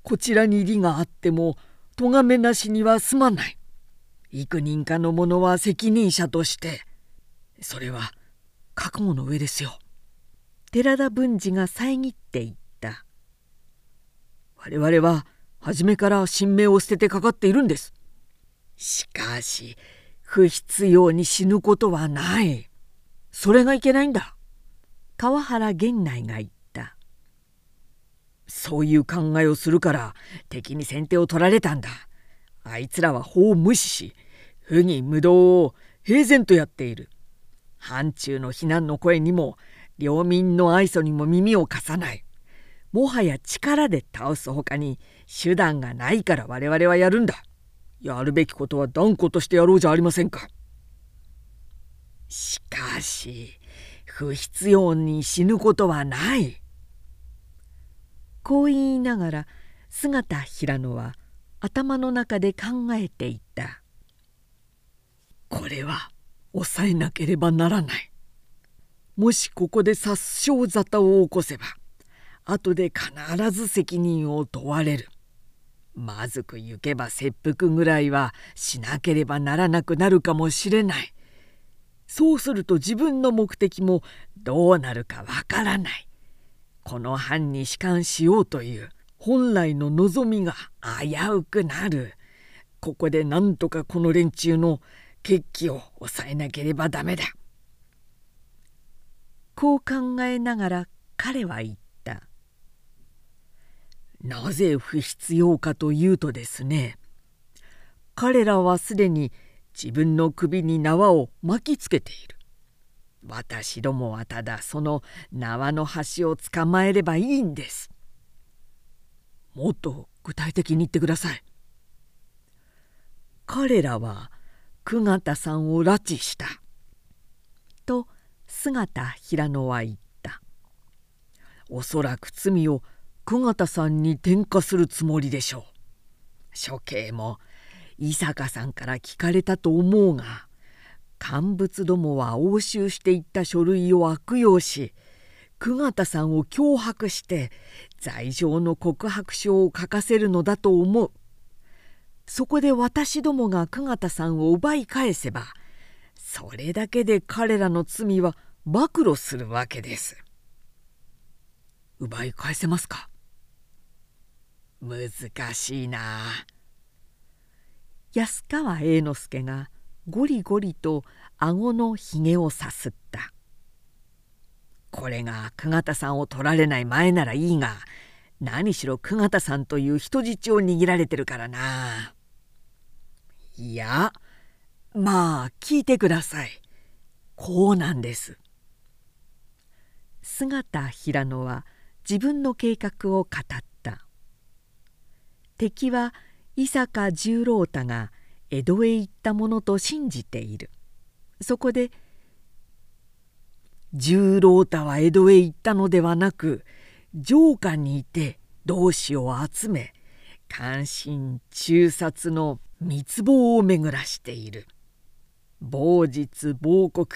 こちらに利があっても咎めなしには済まない。幾人かの者は責任者としてそれは覚悟の上ですよ。寺田文治が遮って言った「我々は初めから神明を捨ててかかっているんです」しかし不必要に死ぬことはない。それがいけないんだ。川原源内が言った。そういう考えをするから敵に先手を取られたんだ。あいつらは法を無視し不義無道を平然とやっている。範疇の非難の声にも領民の愛想にも耳を貸さない。もはや力で倒すほかに手段がないから我々はやるんだ。やるべきことは断固としてやろうじゃありませんか。しかし不必要に死ぬことはない。こう言いながら姿平野は頭の中で考えていた。これは抑えなければならない。もしここで殺傷沙汰を起こせば後で必ず責任を問われる。まずく行けば切腹ぐらいはしなければならなくなるかもしれない。そうすると自分の目的もどうなるかわからない。この藩に仕官しようという本来の望みが危うくなる。ここでなんとかこの連中の決起を抑えなければダメだ。こう考えながら彼は言った「なぜ不必要かというとですね彼らはすでに自分の首に縄を巻きつけている。私どもはただその縄の端を捕まえればいいんです。もっと具体的に言ってください。彼らは久方さんを拉致した。と姿平野は言ったおそらく罪を久方さんに転嫁するつもりでしょう。処刑も伊坂さんから聞かれたと思うが乾物どもは押収していった書類を悪用し久方さんを脅迫して罪状の告白書を書かせるのだと思う。そこで私どもが久方さんを奪い返せばそれだけで彼らの罪は暴露するわけです。奪い返せますか？難しいな。安川栄之助がゴリゴリと顎のひげをさすった。これが久方さんを取られない前ならいいが何しろ久方さんという人質を握られてるからな。いやまあ聞いてください。こうなんです。姿平野は自分の計画を語った。敵は伊坂十郎太が江戸へ行ったものと信じているそこで十郎太は江戸へ行ったのではなく城下にいて同志を集め関心中殺の密謀を巡らしている某日某国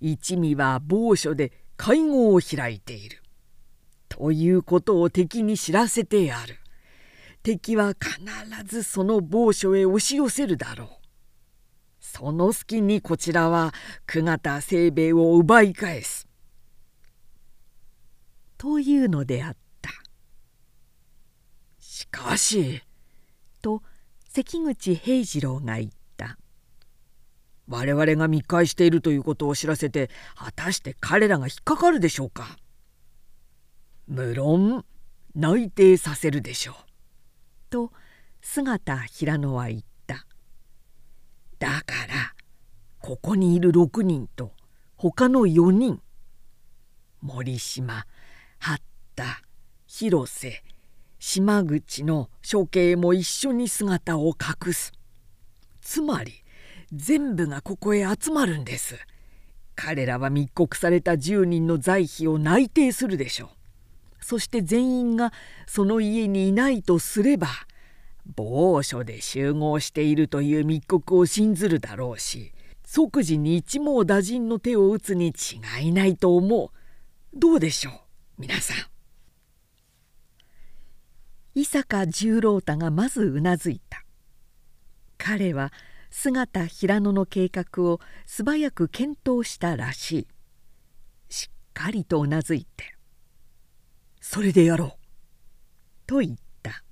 一味は某所で会合を開いている。ということを敵に知らせてやる。敵は必ずその某所へ押し寄せるだろう。その隙にこちらは久方清兵衛を奪い返す。というのであった。しかしと関口平次郎が言った。我々が密会しているということを知らせて果たして彼らが引っかかるでしょうか無論内定させるでしょう。と姿平野は言った。だからここにいる6人と他の4人。森島八田広瀬島口の処刑も一緒に姿を隠す。つまり全部がここへ集まるんです。彼らは密告された10人の在費を内定するでしょう。そして全員がその家にいないとすれば某所で集合しているという密告を信ずるだろうし即時に一網打尽の手を打つに違いないと思う。どうでしょう皆さん。伊坂十郎太がまずうなずいた。彼は姿平野の計画を素早く検討したらしい。しっかりとうなずいて「それでやろう」と言った。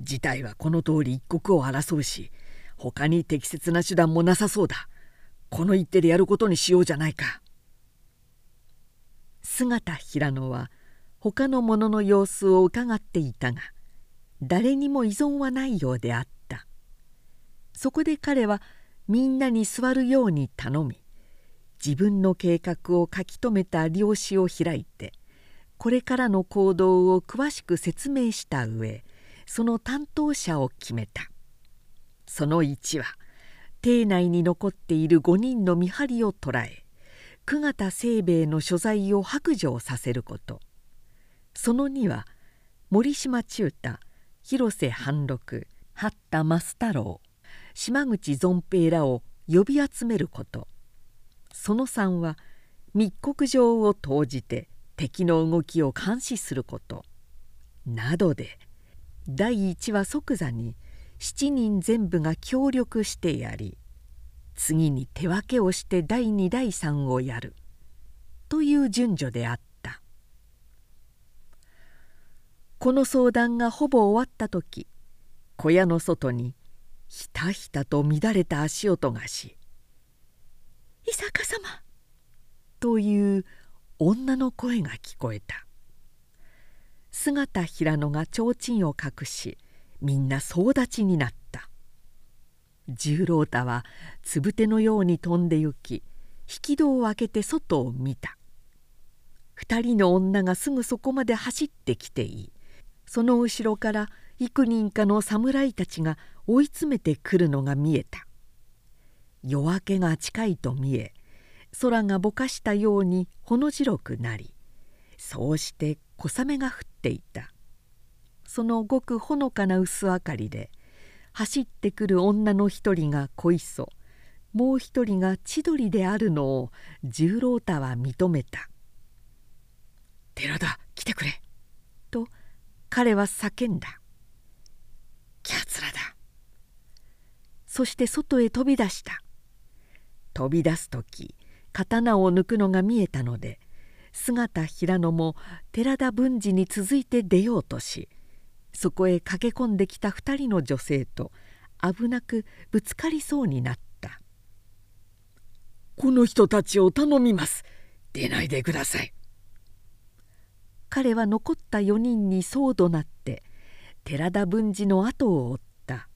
事態はこの通り一刻を争うし他に適切な手段もなさそうだ。この一手でやることにしようじゃないか。姿平野は他の者の様子をうかがっていたが誰にも依存はないようであった。そこで彼はみんなに座るように頼み自分の計画を書き留めた領紙を開いてこれからの行動を詳しく説明した上その担当者を決めた。その1は邸内に残っている5人の見張りを捕らえ久方清兵衛の所在を白状させること。その2は森島中太広瀬半六八田増太郎島口存平らを呼び集めること。その3は密告状を投じて敵の動きを監視すること。などで第一は即座に7人全部が協力してやり次に手分けをして第2第3をやる。という順序であった。この相談がほぼ終わった時小屋の外にひたひたと乱れた足音がし「伊坂様」という女の声が聞こえた。姿平野が提灯を隠しみんな総立ちになった。十郎太はつぶてのように飛んで行き引き戸を開けて外を見た。二人の女がすぐそこまで走ってきていい。その後ろから幾人かの侍たちが追い詰めてくるのが見えた。夜明けが近いと見え空がぼかしたようにほの白くなりそうして小雨が降っていた。そのごくほのかな薄明かりで走ってくる女の一人が小磯もう一人が千鳥であるのを十郎太は認めた「寺田来てくれ」と彼は叫んだ「キャツラだ」そして外へ飛び出した。飛び出す時刀を抜くのが見えたので姿平野も寺田文治に続いて出ようとしそこへ駆け込んできた2人の女性と危なくぶつかりそうになった「この人たちを頼みます。出ないでください」彼は残った4人にそう怒鳴って寺田文治の後を追った。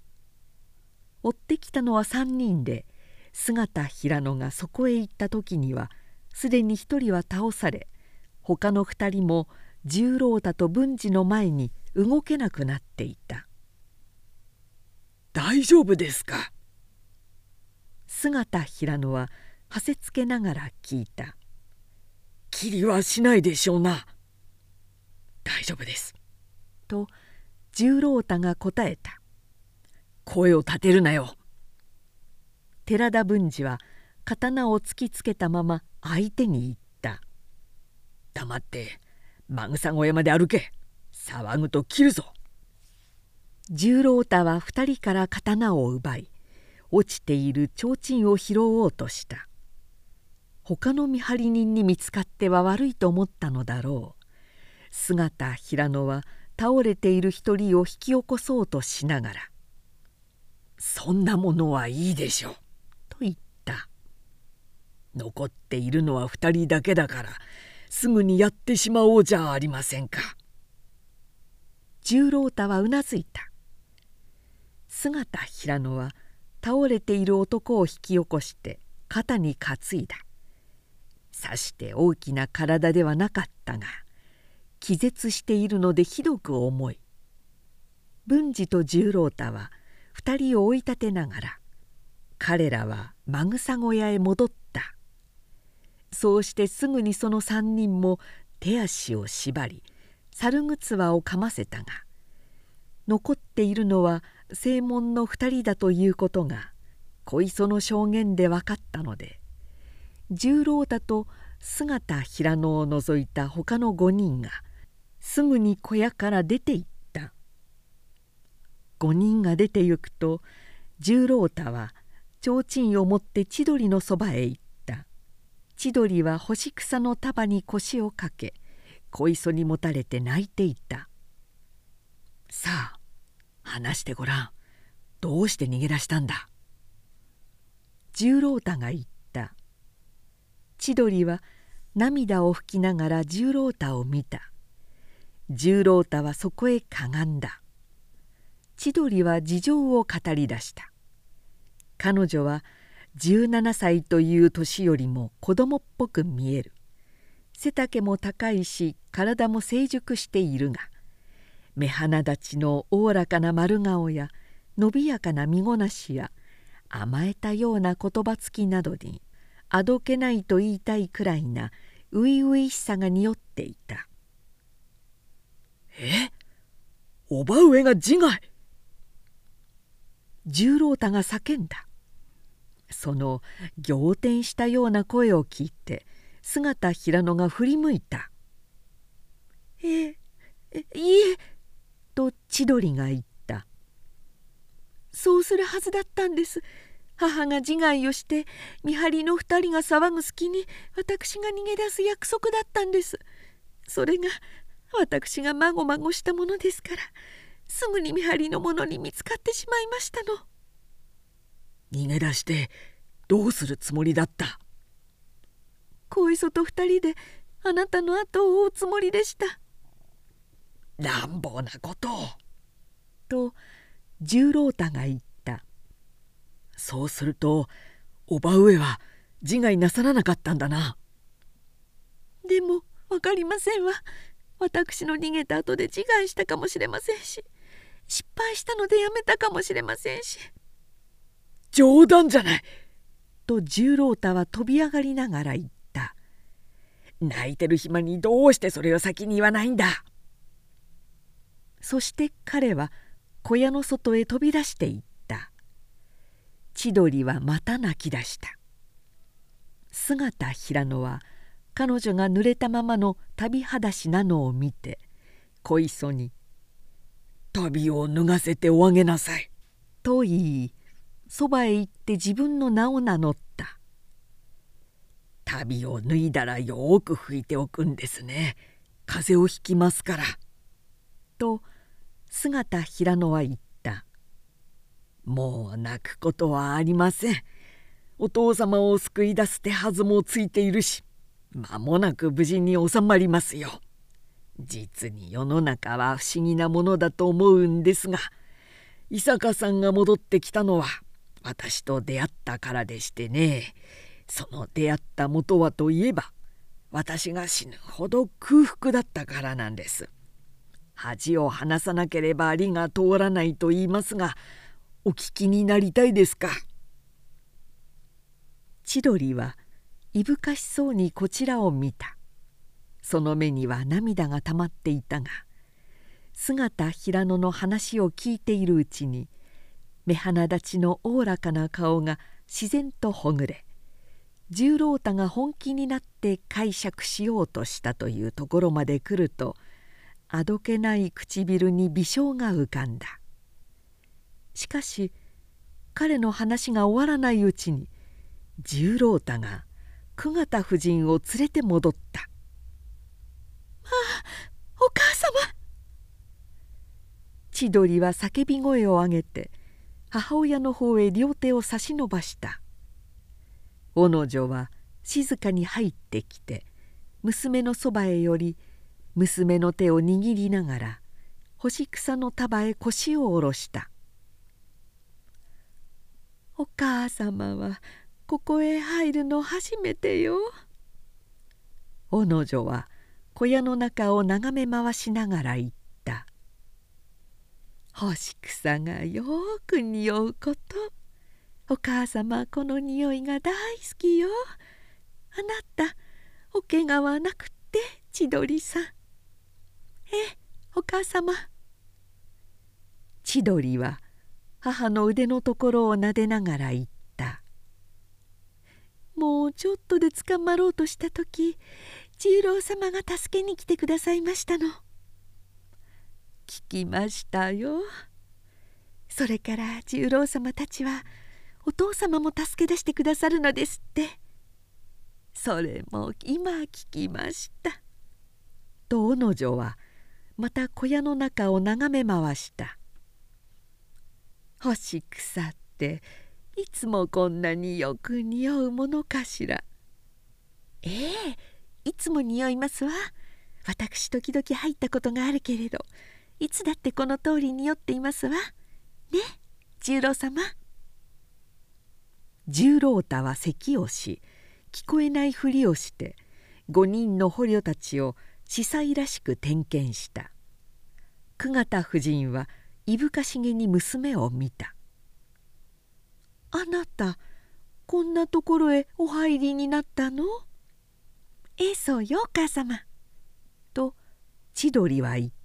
追ってきたのは3人で姿平野がそこへ行った時にはすでに一人は倒され他の二人も十郎太と文治の前に動けなくなっていた「大丈夫ですか?」姿平野ははせつけながら聞いた「きりはしないでしょうな」「大丈夫です」と十郎太が答えた「声を立てるなよ」寺田文治は刀を突きつけたまま相手に言った「黙ってマグサ小屋まで歩け。騒ぐと切るぞ。十郎太は二人から刀を奪い落ちている提灯を拾おうとした。他の見張り人に見つかっては悪いと思ったのだろう。姿平野は倒れている一人を引き起こそうとしながら「そんなものはいいでしょう」「残っているのは二人だけだからすぐにやってしまおうじゃありませんか」十郎太はうなずいた。姿平野は倒れている男を引き起こして肩に担いだ。さして大きな体ではなかったが気絶しているのでひどく重い。文治と十郎太は2人を追い立てながら彼らはマグサ小屋へ戻った。そうしてすぐにその3人も手足を縛り猿ぐ輪をかませたが残っているのは正門の2人だということが小磯の証言で分かったので十郎太と姿平野を除いた他の5人がすぐに小屋から出て行った。5人が出て行くと十郎太は提灯を持って千鳥のそばへ行った。千鳥は干し草の束に腰をかけ小磯にもたれて泣いていた「さあ話してごらん。どうして逃げ出したんだ」十郎太が言った。千鳥は涙を拭きながら十郎太を見た。十郎太はそこへかがんだ。千鳥は事情を語り出した。彼女は17歳という年よりも子供っぽく見える。背丈も高いし体も成熟しているが目鼻立ちのおおらかな丸顔や伸びやかな身ごなしや甘えたような言葉つきなどにあどけないと言いたいくらいな初々しさが匂っていた。え？おば上が自害？十郎太が叫んだその仰天したような声を聞いて姿平野が振り向いた「ええいえ」と千鳥が言った「そうするはずだったんです。母が自害をして見張りの二人が騒ぐ隙に私が逃げ出す約束だったんです。それが私がまごまごしたものですからすぐに見張りの者に見つかってしまいましたの逃げ出してどうするつもりだった？小磯と二人であなたの後を追うつもりでした。乱暴なことを。と十郎太が言った。そうするとおば上は自害なさらなかったんだな。でも分かりませんわ。私の逃げた後で自害したかもしれませんし失敗したのでやめたかもしれませんし冗談じゃない。と十郎太は飛び上がりながら言った。泣いてる暇にどうしてそれを先に言わないんだ。そして彼は小屋の外へ飛び出していった。千鳥はまた泣き出した。姿平野は彼女が濡れたままの旅裸足なのを見て小磯に「旅を脱がせておあげなさい」と言いそばへ行って自分の名を名乗った「旅を脱いだらよく拭いておくんですね。風邪をひきますから」と姿平野は言った「もう泣くことはありません。お父様を救い出す手はずもついているし間もなく無事に収まりますよ。実に世の中は不思議なものだと思うんですが伊坂さんが戻ってきたのは私と出会ったからでしてね。その出会った元はといえば私が死ぬほど空腹だったからなんです。恥を離さなければありが通らないと言いますがお聞きになりたいですか？千鳥はいぶかしそうにこちらを見た。その目には涙がたまっていたが姿平野の話を聞いているうちに目鼻立ちのおおらかな顔が自然とほぐれ十郎太が本気になって解釈しようとしたというところまで来るとあどけない唇に微笑が浮かんだしかし彼の話が終わらないうちに十郎太が久方夫人を連れて戻った「ああお母様!」千鳥は叫び声を上げて母親の方へ両手を差し伸ばした。小野女は静かに入ってきて娘のそばへ寄り娘の手を握りながら干し草の束へ腰を下ろした「お母様はここへ入るの初めてよ」小野女は小屋の中を眺め回しながら言「干し草がよく匂うこと。お母様この匂いが大好きよ。あなたおけがはなくって千鳥さん。えお母様。千鳥は母の腕のところを撫でながら言った「もうちょっとで捕まろうとした時十郎様が助けに来てくださいましたの」聞きましたよ。それから十郎様たちはお父様も助け出してくださるのですって。それも今聞きました」と小野女はまた小屋の中を眺め回した「干し草っていつもこんなによく匂うものかしら」「ええいつも匂いますわ。私時々入ったことがあるけれど。いつだってこの通り匂っていますわ。ね十郎様」十郎太は咳をし聞こえないふりをして5人の捕虜たちを司祭らしく点検した。久方夫人はいぶかしげに娘を見た「あなたこんなところへお入りになったの?」「ええそうよお母様」と千鳥は言った「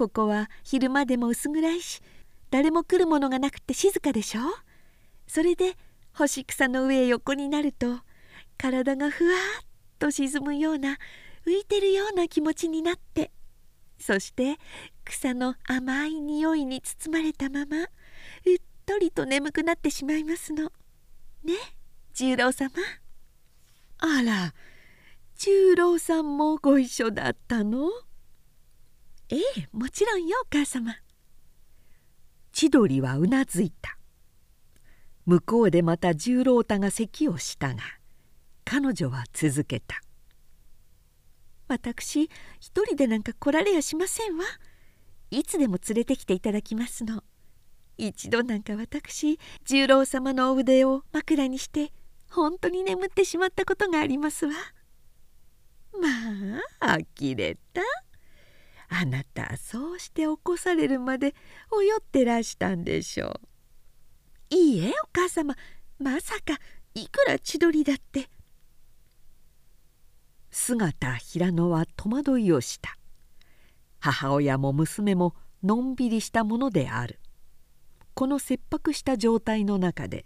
ここは昼間でも薄暗いし誰も来るものがなくて静かでしょ？それで干し草の上へ横になると体がふわっと沈むような浮いてるような気持ちになってそして草の甘い匂いに包まれたままうっとりと眠くなってしまいますの。ね十郎様？あら十郎さんもご一緒だったの？ええもちろんよお母様。千鳥はうなずいた。向こうでまた十郎太が咳をしたが彼女は続けた「私一人でなんか来られやしませんわ。いつでも連れてきていただきますの。一度なんか私十郎様のお腕を枕にして本当に眠ってしまったことがありますわ」まあ呆れた。あなたそうして起こされるまでおよってらしたんでしょう。いいえお母様。まさかいくら千鳥だって。姿平野は戸惑いをした。母親も娘ものんびりしたものである。この切迫した状態の中で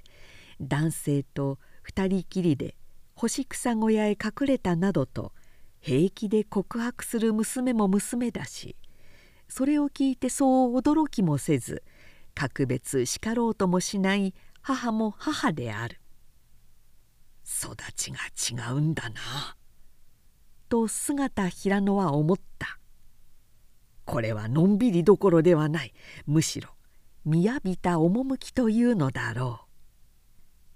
男性と二人きりで干し草小屋へ隠れたなどと平気で告白する娘も娘だしそれを聞いてそう驚きもせず格別叱ろうともしない母も母である。育ちが違うんだなと姿平野は思った。これはのんびりどころではない。むしろ雅びた趣というのだろう。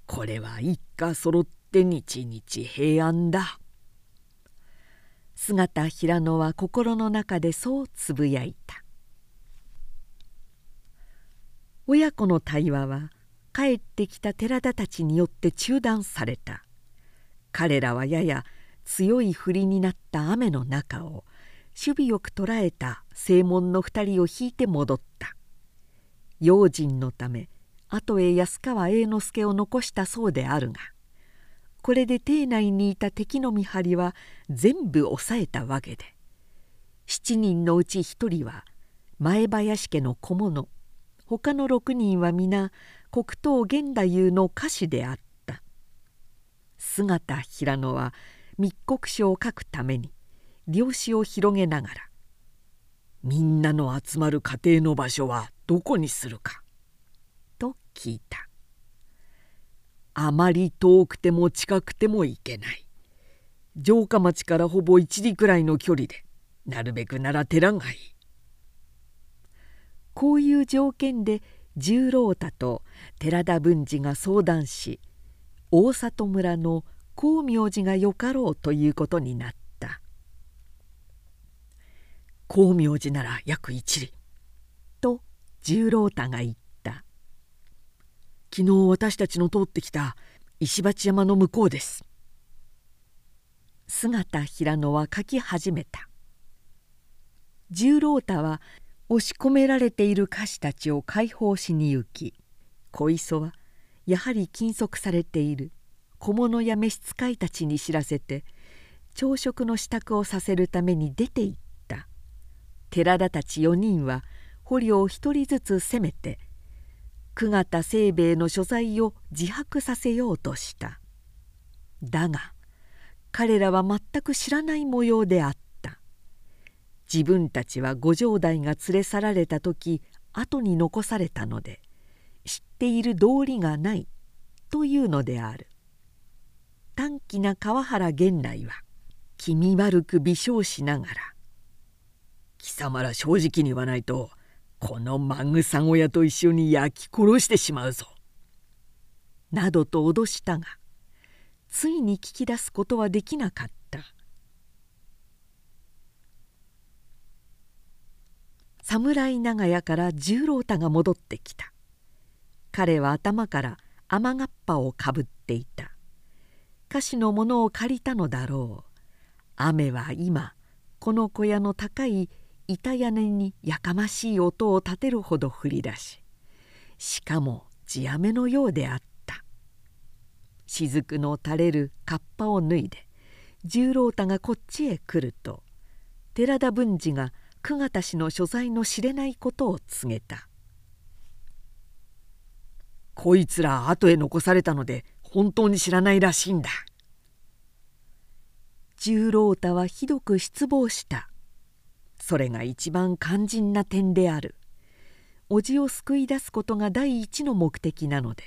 これは一家揃って日々平安だ。姿平野は心の中でそうつぶやいた。親子の対話は帰ってきた寺田たちによって中断された。彼らはやや強い降りになった雨の中を守備よく捉えた正門の二人を引いて戻った。用心のため後へ安川栄之助を残したそうであるがこれで邸内にいた敵の見張りは全部抑えたわけで。7人のうち1人は前林家の小物他の6人は皆黒糖源太夫の歌手であった。姿平野は密告書を書くために両手を広げながら「みんなの集まる家庭の場所はどこにするか?」と聞いた。あまり遠くても近くてもいけない。城下町からほぼ一里くらいの距離でなるべくなら寺がいい。こういう条件で十郎太と寺田文治が相談し大里村の光明寺がよかろうということになった。光明寺なら約一里と十郎太が言った。昨日私たちの通ってきた石鉢山の向こうです。姿平野は書き始めた。十郎太は押し込められている歌手たちを解放しに行き小磯はやはり禁足されている。小物や召使いたちに知らせて朝食の支度をさせるために出て行った。寺田たち4人は捕虜を一人ずつ攻めて久方清兵衛の所在を自白させようとした。だが彼らは全く知らない模様であった。自分たちは五条代が連れ去られた時後に残されたので知っている道理がないというのである。短気な川原源内は気味悪く微笑しながら「貴様ら正直に言わないとこのマグサ小屋と一緒に焼き殺してしまうぞ」などと脅したがついに聞き出すことはできなかった。侍長屋から十郎太が戻ってきた。彼は頭から雨がっぱをかぶっていた。菓子のものを借りたのだろう。雨は今この小屋の高い板屋根にやかましい音を立てるほど降り出ししかも地雨のようであった。雫の垂れるカッパを脱いで十郎太がこっちへ来ると寺田文治が久方氏の所在の知れないことを告げた「こいつら後へ残されたので本当に知らないらしいんだ。十郎太はひどく失望した。それが一番肝心な点である。叔父を救い出すことが第一の目的なので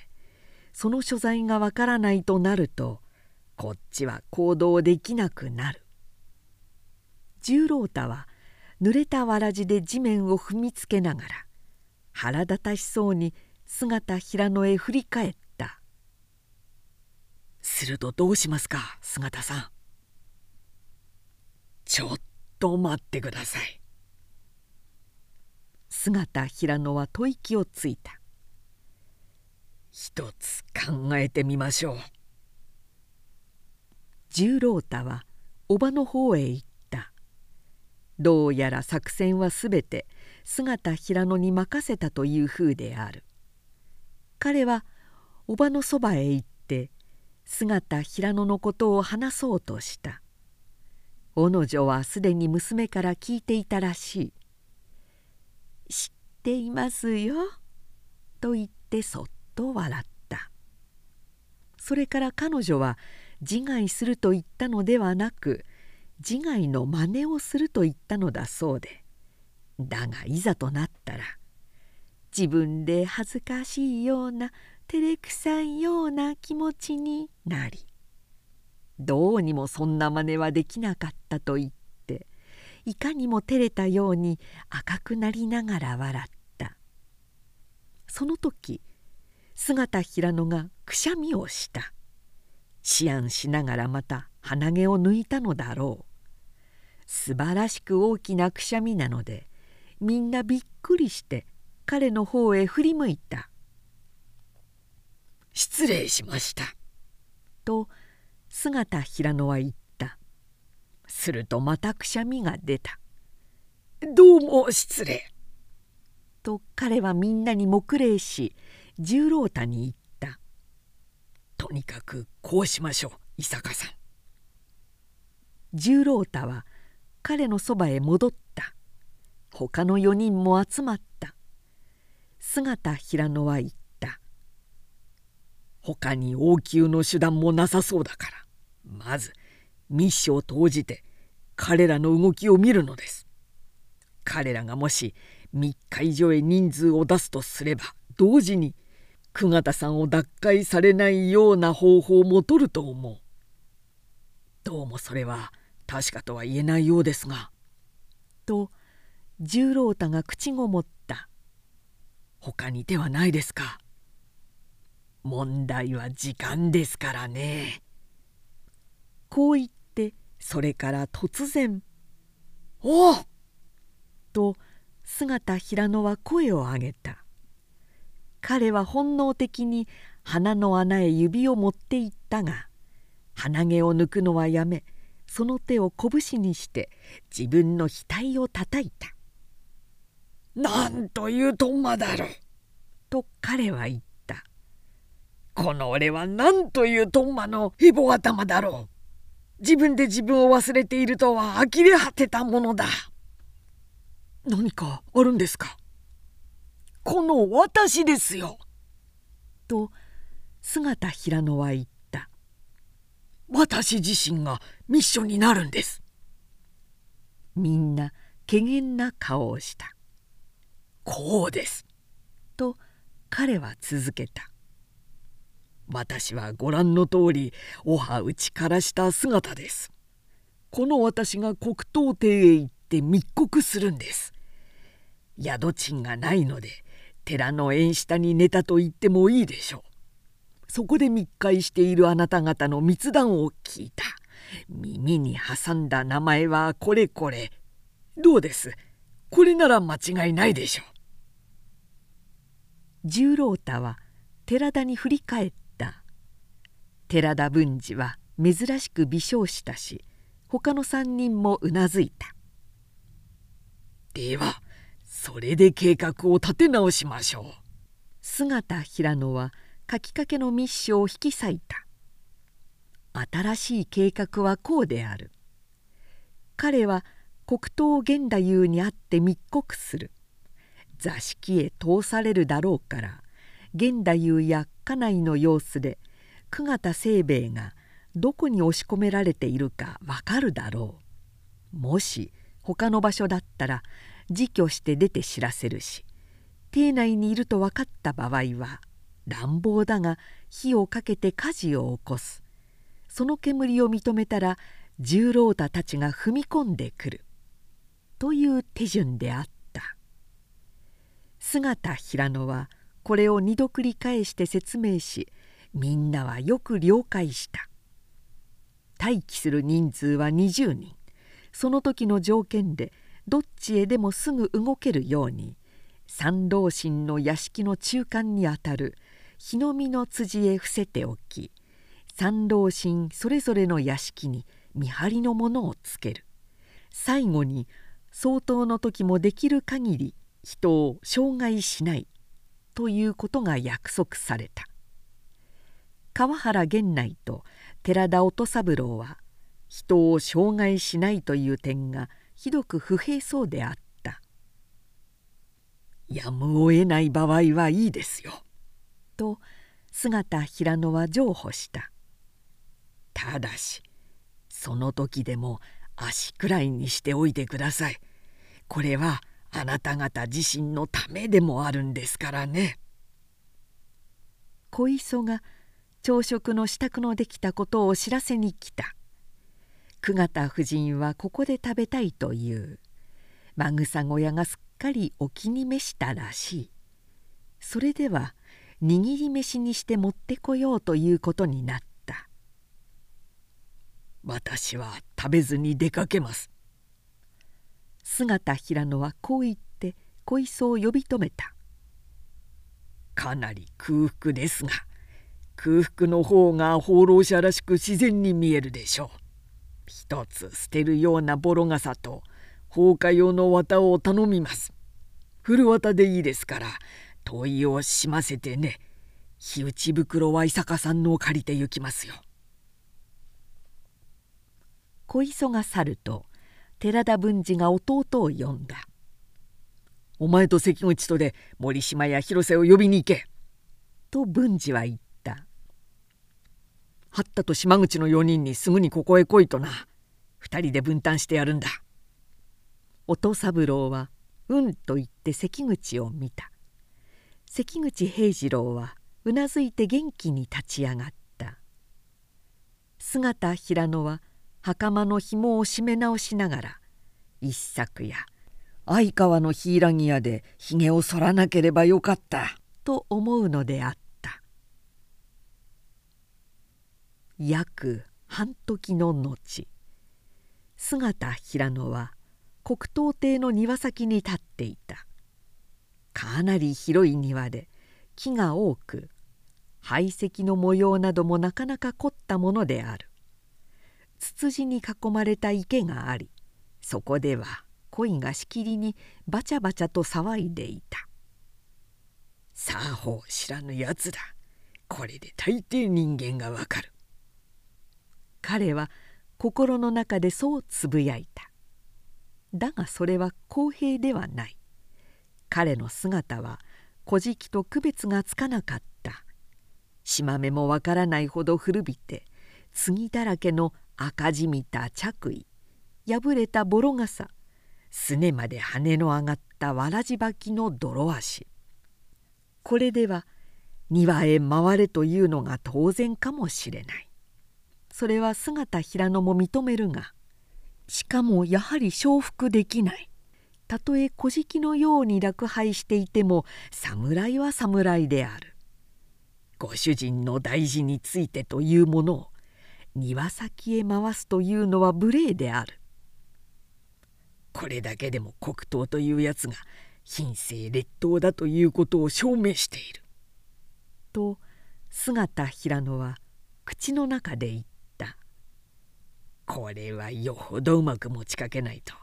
その所在がわからないとなるとこっちは行動できなくなる。十郎太は濡れたわらじで地面を踏みつけながら腹立たしそうに姿平野へ振り返ったするとどうしますか姿さん。ちょっと待ってください。姿平野は吐息をついた。一つ考えてみましょう。十郎太は叔母の方へ行った。どうやら作戦はすべて姿平野に任せたというふうである。彼は叔母のそばへ行って姿平野のことを話そうとした。小野女はすでに娘から聞いていたらしい「知っていますよ」と言ってそっと笑った。それから彼女は自害すると言ったのではなく自害の真似をすると言ったのだそうで。だがいざとなったら自分で恥ずかしいような照れくさいような気持ちになりどうにもそんな真似はできなかったと言っていかにも照れたように赤くなりながら笑った。その時姿平野がくしゃみをした。思案しながらまた鼻毛を抜いたのだろう。素晴らしく大きなくしゃみなのでみんなびっくりして彼の方へ振り向いた失礼しました」と姿平野は言った。するとまたくしゃみが出た「どうも失礼」と彼はみんなに黙礼し十郎太に言った「とにかくこうしましょう伊坂さん」十郎太は彼のそばへ戻った。他の4人も集まった。姿平野は言った。他に応急の手段もなさそうだから。まず密書を投じて彼らの動きを見るのです彼らがもし3日以上へ人数を出すとすれば同時に久方さんを脱会されないような方法も取ると思うどうもそれは確かとは言えないようですが。と十郎太が口ごもった「他に手はないですか?」問題は時間ですからね。こう言ってそれから突然「おお!」と姿平野は声を上げた彼は本能的に鼻の穴へ指を持っていったが鼻毛を抜くのはやめその手を拳にして自分の額をたたいた「なんというとんまだろう!」と彼は言ったこの俺は何というトンマのヘボ頭だろう自分で自分を忘れているとは呆れ果てたものだ。何かあるんですか？この私ですよ。と姿平野は言った。私自身がミッションになるんです。みんな怪げな顔をした。こうです。と彼は続けた。私はご覧の通りおは打ちからした姿です。この私が黒糖亭へ行って密告するんです。宿賃がないので寺の縁下に寝たと言ってもいいでしょう。そこで密会しているあなた方の密談を聞いた。耳に挟んだ名前はこれこれ。どうです？これなら間違いないでしょう。十郎太は寺田に振り返っ寺田文治は珍しく微笑したし他の3人もうなずいた。ではそれで計画を立て直しましょう。姿平野は書きかけの密書を引き裂いた。新しい計画はこうである。彼は黒糖源太夫に会って密告する。座敷へ通されるだろうから源太夫や家内の様子で「久方清兵衛がどこに押し込められているかわかるだろう。もし他の場所だったら自居して出て知らせるし邸内にいると分かった場合は乱暴だが火をかけて火事を起こす。その煙を認めたら十郎太たちが踏み込んでくる。という手順であった。姿平野はこれを二度繰り返して説明しみんなはよく了解した。待機する人数は20人。その時の条件でどっちへでもすぐ動けるように三老神の屋敷の中間にあたる日の見の辻へ伏せておき三老神それぞれの屋敷に見張りのものをつける。最後に相当の時もできる限り人を傷害しないということが約束された。川原源内と寺田音三郎は人を傷害しないという点がひどく不平そうであった「やむを得ない場合はいいですよ」と姿平野は譲歩した。ただしその時でも足くらいにしておいてください。これはあなた方自身のためでもあるんですからね。小磯が朝食の支度のできたことを知らせに来た。久方夫人はここで食べたいという。まぐさ小屋がすっかりお気に召したらしい。それでは握り飯にして持ってこようということになった。私は食べずに出かけます。姿平野はこう言って小磯を呼び止めた。かなり空腹ですが。空腹の方が放浪者らしく自然に見えるでしょう。一つ捨てるようなボロ傘と放火用の綿を頼みます。古綿でいいですから問いをしませてね火打ち袋は伊坂さんのを借りて行きますよ。小磯が去ると寺田文治が弟を呼んだ「お前と関口とで森島や広瀬を呼びに行け」と文治は言った八田と島口の4人にすぐにここへ来いとな。2人で分担してやるんだ。音三郎は「うん」と言って関口を見た。関口平次郎はうなずいて元気に立ち上がった。姿平野は袴の紐を締め直しながら一作や相川の柊屋でひげを剃らなければよかった。と思うのであった。約半時の後。姿平野は黒糖亭の庭先に立っていた。かなり広い庭で木が多く排石の模様などもなかなか凝ったものである。ツツジに囲まれた池がありそこでは鯉がしきりにバチャバチャと騒いでいた「さあほう知らぬやつだこれで大抵人間がわかる」彼は心の中でそうつぶやいた。だがそれは公平ではない。彼の姿は小じと区別がつかなかった。島目もわからないほど古びて杉だらけの赤じみた着衣破れたボロ傘すねまで羽の上がったわらじ履きの泥足。これでは庭へ回れというのが当然かもしれない。それは姿平野も認めるがしかもやはり承服できない。たとえ小敷のように落敗していても侍は侍である。ご主人の大事についてというものを庭先へ回すというのは無礼である。これだけでも黒糖というやつが品性劣等だということを証明している。と姿平野は口の中で言った「これはよほどうまく持ちかけないと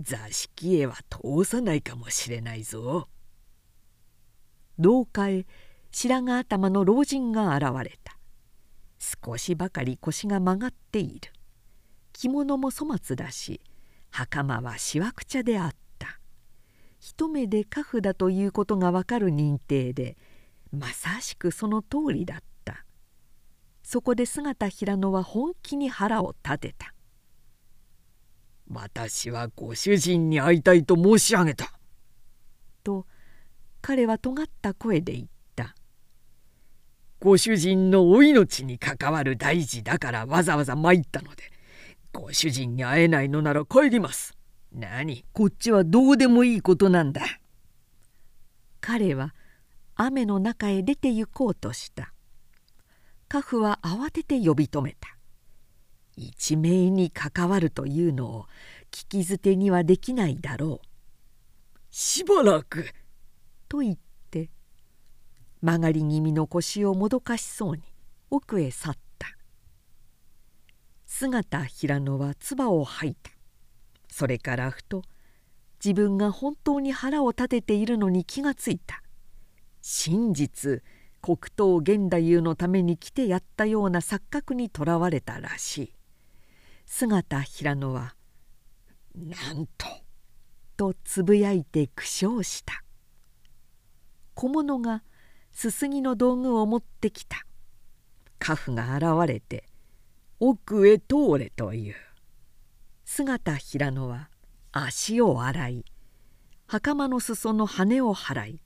座敷へは通さないかもしれないぞ。廊下へ白髪頭の老人が現れた。少しばかり腰が曲がっている。着物も粗末だし袴はしわくちゃであった。一目で家父だということがわかる認定でまさしくその通りだった。そこで姿平野は本気に腹を立てた。私はご主人に会いたいと申し上げた。と彼は尖った声で言った「ご主人のお命に関わる大事だからわざわざ参ったのでご主人に会えないのなら帰ります」何？こっちはどうでもいいことなんだ。彼は雨の中へ出て行こうとした。家父は慌てて呼び止めた一命に関わるというのを聞き捨てにはできないだろう。しばらく。と言って曲がり気味の腰をもどかしそうに奥へ去った。姿平野は唾を吐いた。それからふと自分が本当に腹を立てているのに気がついた。真実黒糖源太夫のために来てやったような錯覚にとらわれたらしい。姿平野は「なんと」とつぶやいて苦笑した。小物がすすぎの道具を持ってきた。家父が現れて「奥へ通れ」という。姿平野は足を洗い袴の裾の羽を払い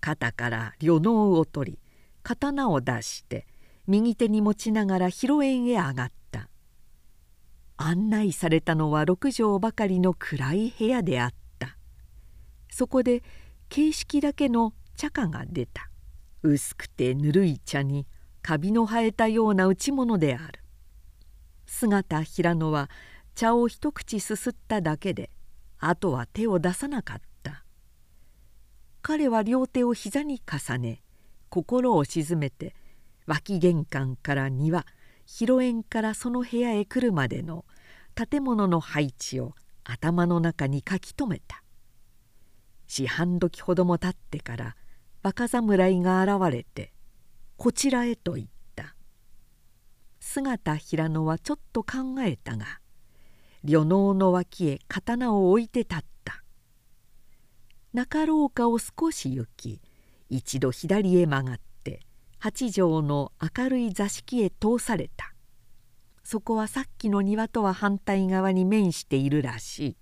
肩から旅能を取り刀を出して右手に持ちながら広縁へ上がった。案内されたのは6畳ばかりの暗い部屋であった。そこで形式だけの茶菓が出た。薄くてぬるい茶にカビの生えたような打ち物である。姿平野は茶を一口すすっただけであとは手を出さなかった。彼は両手を膝に重ね心を静めて脇玄関から庭広縁からその部屋へ来るまでの建物の配置を頭の中に書き留めた。四半時ほども経ってから若侍が現れて「こちらへ」と言った。姿平野はちょっと考えたが旅能の脇へ刀を置いて立った。中廊下を少し行き一度左へ曲がって八畳の明るい座敷へ通された。そこはさっきの庭とは反対側に面しているらしい。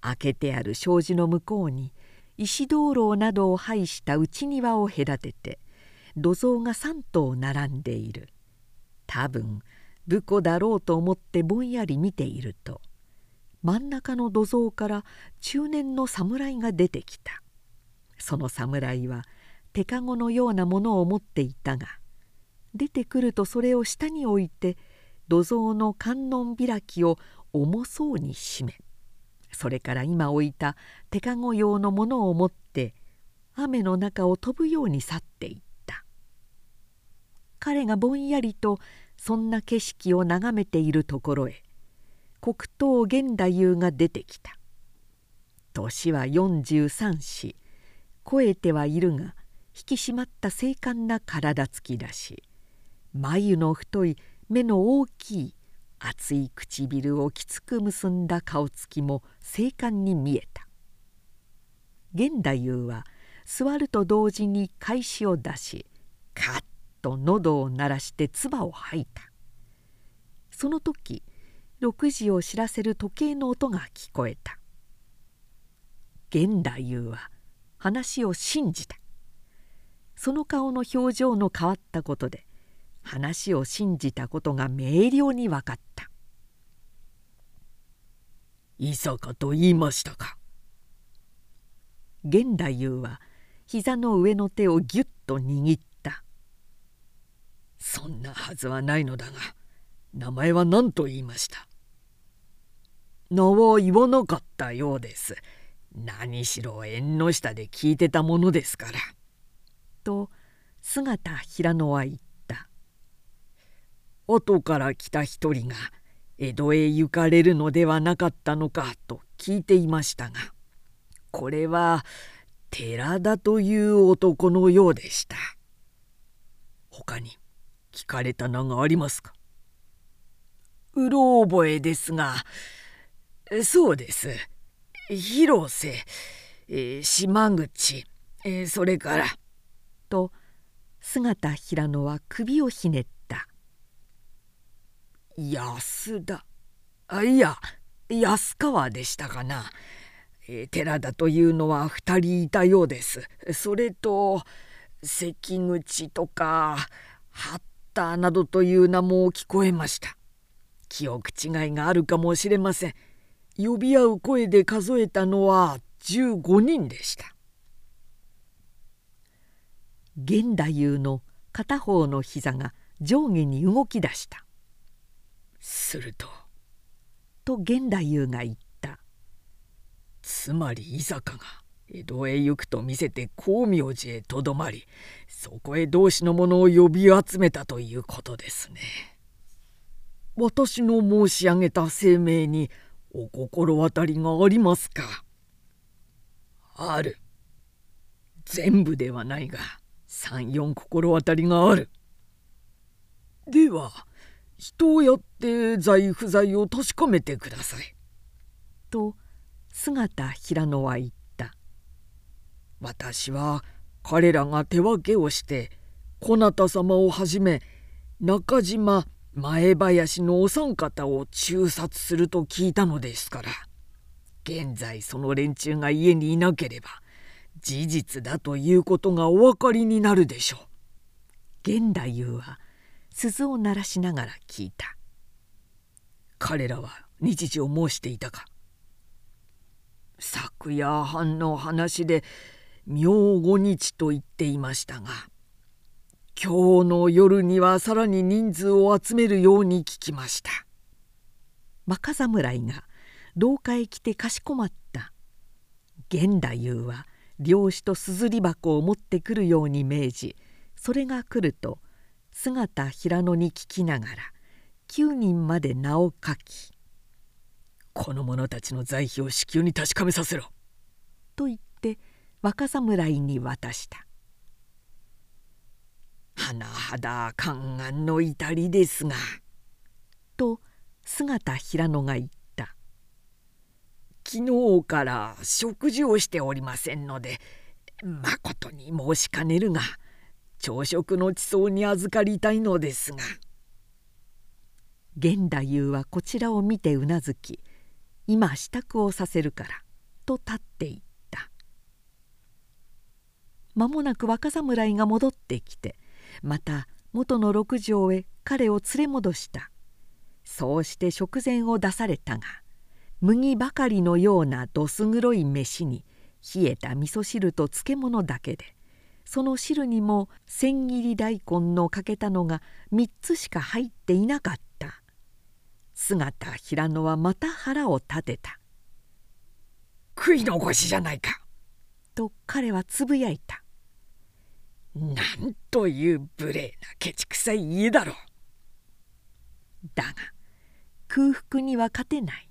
開けてある障子の向こうに石灯籠などを配した内庭を隔てて土蔵が3頭並んでいる。多分武庫だろうと思ってぼんやり見ていると真ん中の土蔵から中年の侍が出てきた。その侍は手かごのようなものを持っていたが出てくるとそれを下に置いて土蔵の観音開きを重そうに閉めそれから今置いた手かご用のものを持って雨の中を飛ぶように去っていった。彼がぼんやりとそんな景色を眺めているところへ黒糖源太夫が出てきた。年は43歳肥えてはいるが引き締まった精悍な体つきだし眉の太い目の大きい厚い唇をきつく結んだ顔つきも精悍に見えた。源太夫は座ると同時に返しを出しカッと喉を鳴らして唾を吐いた。その時6時を知らせる時計の音が聞こえた。源太夫は話を信じた。その顔の表情の変わったことで話を信じたことが明瞭に分かった「伊坂と言いましたか」源太夫は膝の上の手をぎゅっと握った「そんなはずはないのだが名前は何と言いました」名は言わなかったようです。何しろ縁の下で聞いてたものですから。と姿平野は言った。後から来た一人が江戸へ行かれるのではなかったのかと聞いていましたがこれは寺田という男のようでした。他に聞かれた名がありますか？うろ覚えですが。そうです。広瀬、えー、島口、えー、それからと姿平野は首をひねった「安田。あいや安川でしたかな、えー、寺田というのは2人いたようです。それと関口とか八田などという名も聞こえました。記憶違いがあるかもしれません。呼び合う声で数えたのは15人でした。源太夫の片方の膝が上下に動き出したするとと源太夫が言ったつまり伊坂が江戸へ行くと見せて光明寺へとどまりそこへ同志の者を呼び集めたということですね。私の申し上げた声明にお心当たりがありますか？ある。全部ではないが34心当たりがある。では人をやって財不在を確かめてください。と姿平野は言った。私は彼らが手分けをしてこなた様をはじめ中島前林のお三方を中殺すると聞いたのですから現在その連中が家にいなければ事実だということがお分かりになるでしょう。源太夫は鈴を鳴らしながら聞いた。彼らは日時を申していたか昨夜半の話で明後日と言っていましたが今日の夜にはさらに人数を集めるように聞きました若侍が廊下へ来てかしこまった源太夫は漁師とすずり箱を持ってくるように命じそれが来ると姿平野に聞きながら9人まで名を書き「この者たちの在費を至急に確かめさせろ」と言って若侍に渡した「甚だ観願の至りですが」と姿平野が言った。昨日から食事をしておりませんのでまことに申しかねるが朝食の地層に預かりたいのですが。源太夫はこちらを見てうなずき今支度をさせるからと立っていった。間もなく若侍が戻ってきてまた元の六畳へ彼を連れ戻した。そうして食前を出されたが麦ばかりのようなどす黒い飯に冷えた味噌汁と漬物だけでその汁にも千切り大根のかけたのが3つしか入っていなかった姿平野はまた腹を立てた「食い残しじゃないか!」と彼はつぶやいた「なんという無礼なケチくさい家だろう!」だが空腹には勝てない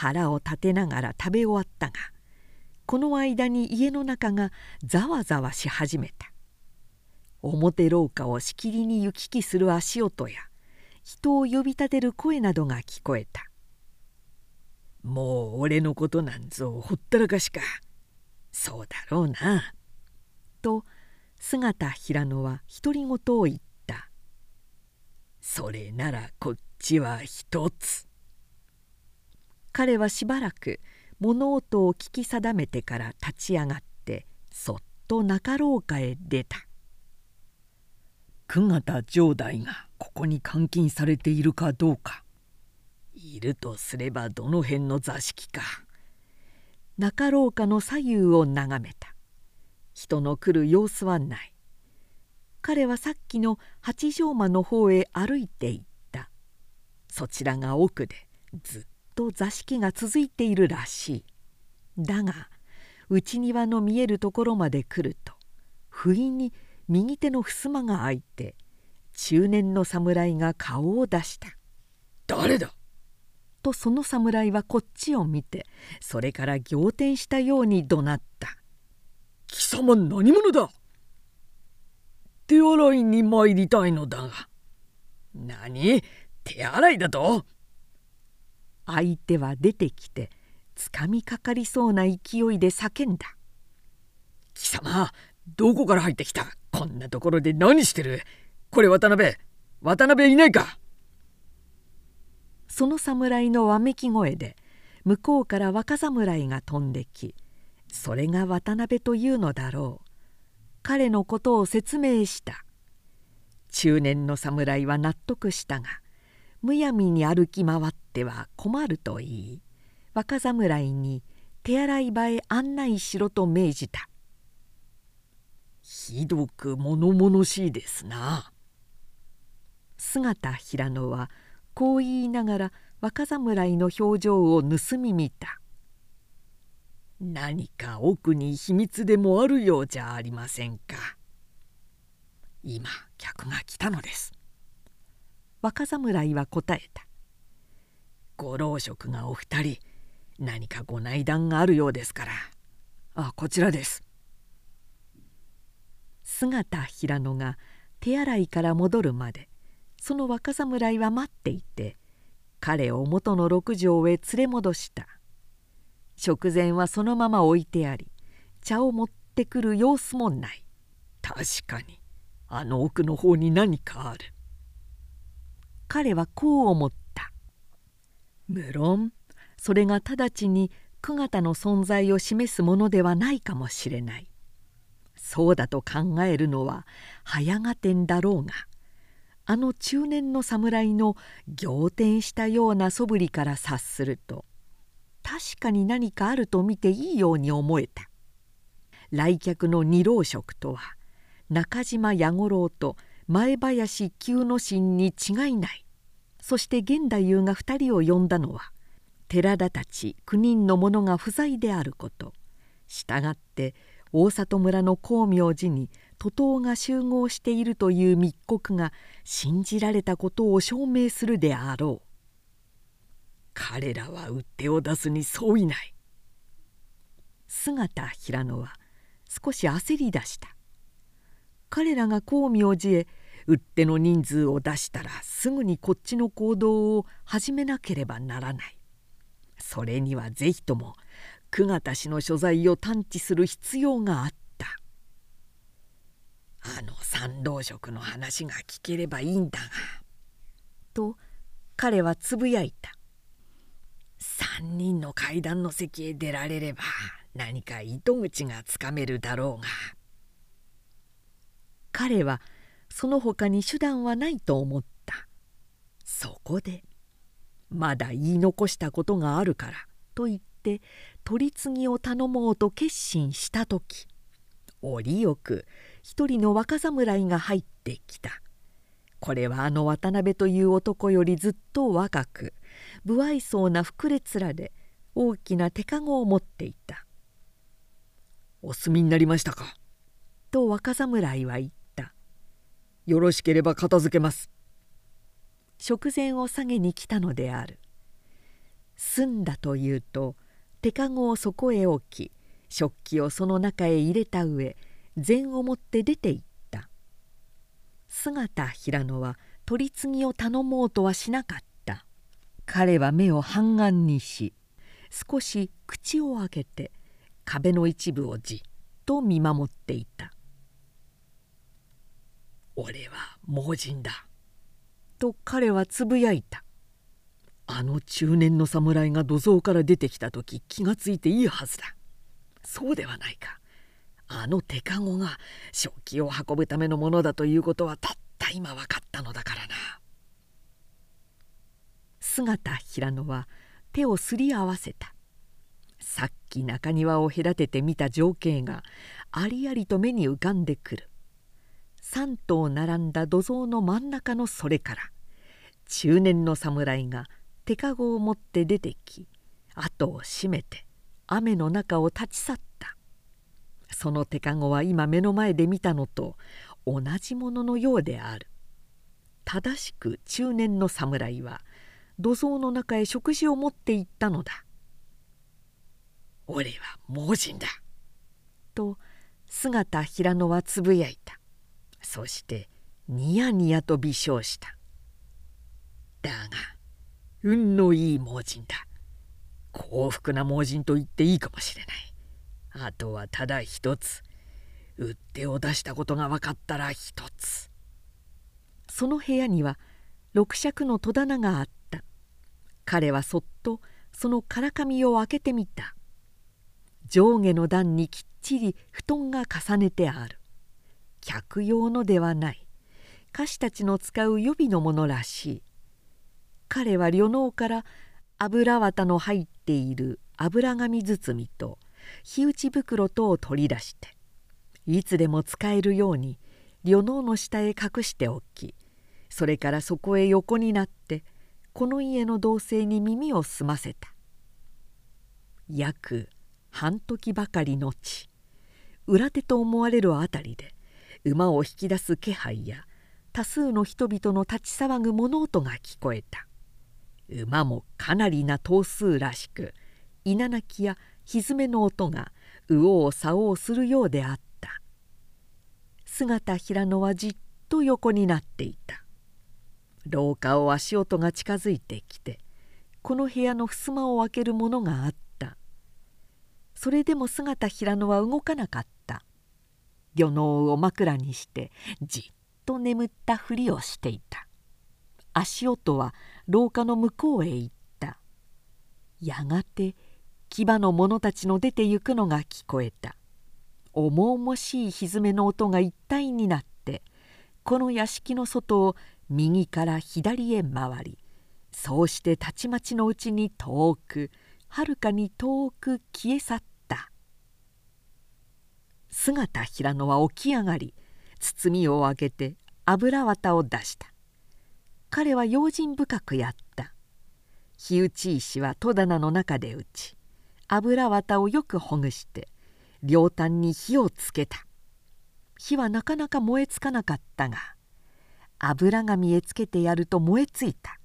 腹を立てながら食べ終わったがこの間に家の中がざわざわし始めた。表廊下をしきりに行き来する足音や人を呼び立てる声などが聞こえた「もう俺のことなんぞほったらかしか。そうだろうな」と姿平野は独り言を言った「それならこっちは一つ」彼はしばらく物音を聞き定めてから立ち上がってそっと中廊下へ出た。久方城代がここに監禁されているかどうか。いるとすればどの辺の座敷か。中廊下の左右を眺めた。人の来る様子はない。彼はさっきの八丈間の方へ歩いていった。そちらが奥でずっと座敷が続いているらしい。だが内庭の見えるところまで来ると不意に右手の襖が開いて中年の侍が顔を出した「誰だ?」とその侍はこっちを見てそれから仰天したように怒鳴った「貴様何者だ?」手洗いに参りたいのだが。何？手洗いだと？相手は出てきてつかみかかりそうな勢いで叫んだ「貴様どこから入ってきた？こんなところで何してる？これ渡辺渡辺いないか?」その侍のわめき声で向こうから若侍が飛んできそれが渡辺というのだろう。彼のことを説明した。中年の侍は納得したがむやみに歩き回っては困ると言い。若侍に手洗い場へ案内しろと命じた。ひどく物々しいですな。姿平野はこう言いながら若侍の表情を盗み見た。何か奥に秘密でもあるようじゃありませんか。今客が来たのです。若侍は答えた。ご老職がお二人何かご内談があるようですから。あこちらです。姿平野が手洗いから戻るまでその若侍は待っていて彼を元の六畳へ連れ戻した。食前はそのまま置いてあり茶を持ってくる様子もない。確かにあの奥の方に何かある。彼はこう思っ無論それが直ちに久方の存在を示すものではないかもしれない。そうだと考えるのは早がてんだろうがあの中年の侍の仰天したような素振りから察すると確かに何かあると見ていいように思えた。来客の二老職とは中島弥五郎と前林久之進に違いない。そして現太夫が2人を呼んだのは寺田たち9人の者が不在であること。したがって大里村の光明寺に徒党が集合しているという密告が信じられたことを証明するであろう。彼らは打ってを出すに相違ない。姿平野は少し焦り出した。彼らが光明寺へ打っての人数を出したらすぐにこっちの行動を始めなければならない。それには是非とも久方氏の所在を探知する必要があった。あの三老職の話が聞ければいいんだが。と彼はつぶやいた。3人の階段の席へ出られれば何か糸口がつかめるだろうが。彼はその他に手段はないと思った。そこで「まだ言い残したことがあるから」と言って取り次ぎを頼もうと決心した時折よく一人の若侍が入ってきた。これはあの渡辺という男よりずっと若く不愛想な膨れ面で大きな手かごを持っていた「お済みになりましたか?」と若侍は言った「よろしければ片付けます」食前を下げに来たのである。済んだというと手かごをそこへ置き食器をその中へ入れた上膳を持って出て行った。姿平野は取り次ぎを頼もうとはしなかった。彼は目を半眼にし少し口を開けて壁の一部をじっと見守っていた「俺は盲人だ」と彼はつぶやいた。あの中年の侍が土蔵から出てきた時気がついていいはずだ。そうではないか。あの手かごが食器を運ぶためのものだということはたった今分かったのだからな。姿平野は手をすり合わせた。さっき中庭を隔てて見た情景がありありと目に浮かんでくる3頭並んだ土蔵の真ん中のそれから中年の侍が手かごを持って出てき後を閉めて雨の中を立ち去った。その手かごは今目の前で見たのと同じもののようである。正しく中年の侍は土蔵の中へ食事を持って行ったのだ「俺は盲人だ」と姿平野はつぶやいた。そしてニヤニヤと微笑した。だが運のいい盲人だ。幸福な盲人と言っていいかもしれない。あとはただ一つ。売手を出したことが分かったら一つ。その部屋には六尺の戸棚があった。彼はそっとそのからかみを開けてみた。上下の段にきっちり布団が重ねてある。客用のではない。歌手たちの使う予備のものらしい。彼は旅能から油綿の入っている油紙包みと火打ち袋とを取り出していつでも使えるように旅能の下へ隠しておきそれからそこへ横になってこの家の同棲に耳を澄ませた。約半時ばかりのち裏手と思われる辺りで馬を引き出す気配や多数の人々の立ち騒ぐ物音が聞こえた。馬もかなりな頭数らしく稲鳴きや蹄の音が右往左往するようであった。姿平野はじっと横になっていた。廊下を足音が近づいてきてこの部屋の襖を開けるものがあった。それでも姿平野は動かなかった。魚能を枕にしてじっと眠ったふりをしていた。足音は廊下の向こうへ行った。やがて牙の者たちの出て行くのが聞こえた。重々しい蹄の音が一体になってこの屋敷の外を右から左へ回りそうしてたちまちのうちに遠くはるかに遠く消え去った姿平野は起き上がり包みを開けて油綿を出した。彼は用心深くやった。火打ち石は戸棚の中で打ち油綿をよくほぐして両端に火をつけた。火はなかなか燃えつかなかったが油紙へつけてやると燃えついた。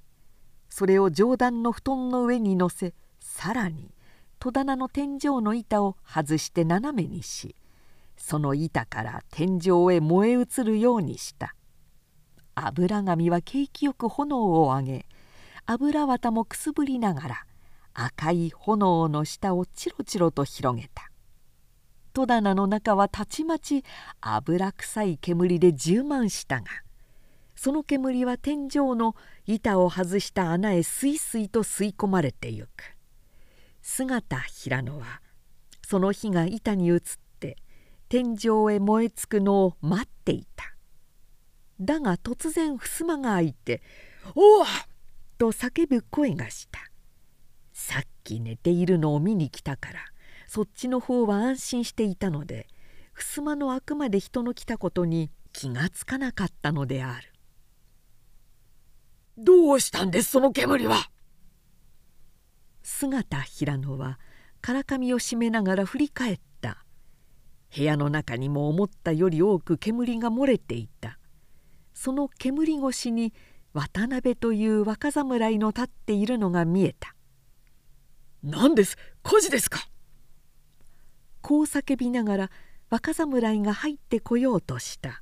それを上段の布団の上に乗せさらに戸棚の天井の板を外して斜めにしその板から天井へ燃え移るようにした。油紙は景気よく炎を上げ油綿もくすぶりながら赤い炎の下をチロチロと広げた。戸棚の中はたちまち油臭い煙で充満したがその煙は天井の板を外した穴へすいすいと吸い込まれてゆく。姿平野はその火が板に移って天井へ燃え尽くのを待っていた。だが突然襖が開いて「おお!」と叫ぶ声がした。さっき寝ているのを見に来たからそっちの方は安心していたので襖の開くまで人の来たことに気がつかなかったのであるどうしたんです？その煙は！姿平野はからかみを締めながら振り返った。部屋の中にも思ったより多く煙が漏れていた。その煙越しに渡辺という若侍の立っているのが見えた。何です？火事ですか？こう叫びながら若侍が入ってこようとした。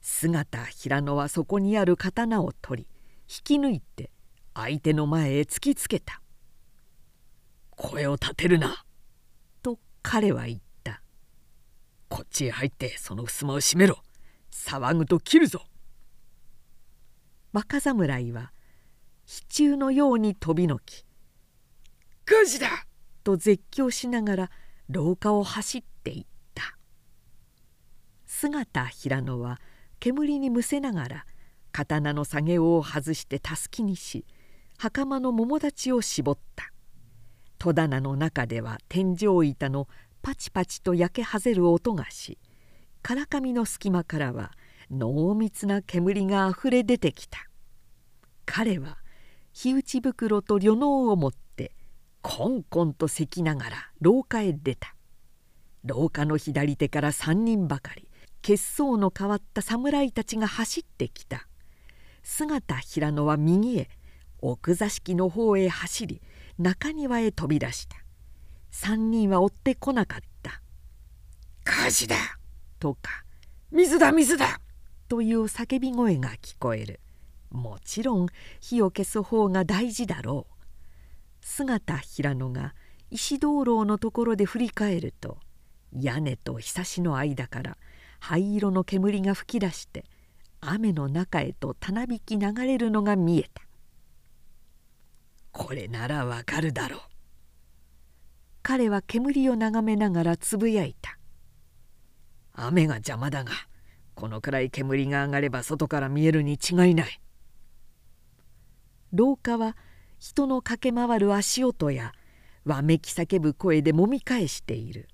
姿平野はそこにある刀を取り引き抜いて相手の前へ突きつけた「声を立てるな」と彼は言った「こっちへ入ってその襖を閉めろ。騒ぐと切るぞ」若侍は支柱のように飛びのき「火事だ!」と絶叫しながら廊下を走っていった。姿平野は煙にむせながら刀の下げを外してたすきにし袴の桃立ちを絞った。戸棚の中では天井板のパチパチと焼けはぜる音がしからかみの隙間からは濃密な煙があふれ出てきた。彼は火打ち袋と旅能を持ってコンコンとせきながら廊下へ出た。廊下の左手から3人ばかり血相の変わった侍たちが走ってきた。姿平野は右へ奥座敷の方へ走り中庭へ飛び出した。3人は追ってこなかった「火事だ!」とか「水だ水だ!」という叫び声が聞こえる。もちろん火を消す方が大事だろう。姿平野が石灯籠のところで振り返ると屋根とひさしの間から灰色の煙が噴き出して雨の中へとたなびき流れるのが見えた。これならわかるだろう彼は煙を眺めながらつぶやいた。雨が邪魔だがこのくらい煙が上がれば外から見えるに違いない。廊下は人の駆け回る足音やわめき叫ぶ声でもみ返している。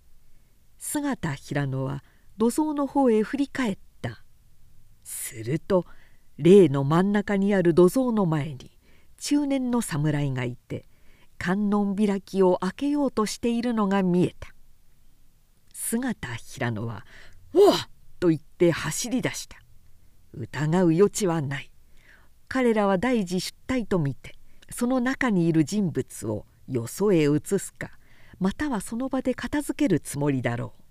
姿平野は土蔵の方へ振り返った。すると霊の真ん中にある土蔵の前に中年の侍がいて観音開きを開けようとしているのが見えた。姿平野は「おっ!」と言って走り出した。疑う余地はない。彼らは大事出退と見てその中にいる人物をよそへ移すかまたはその場で片付けるつもりだろう。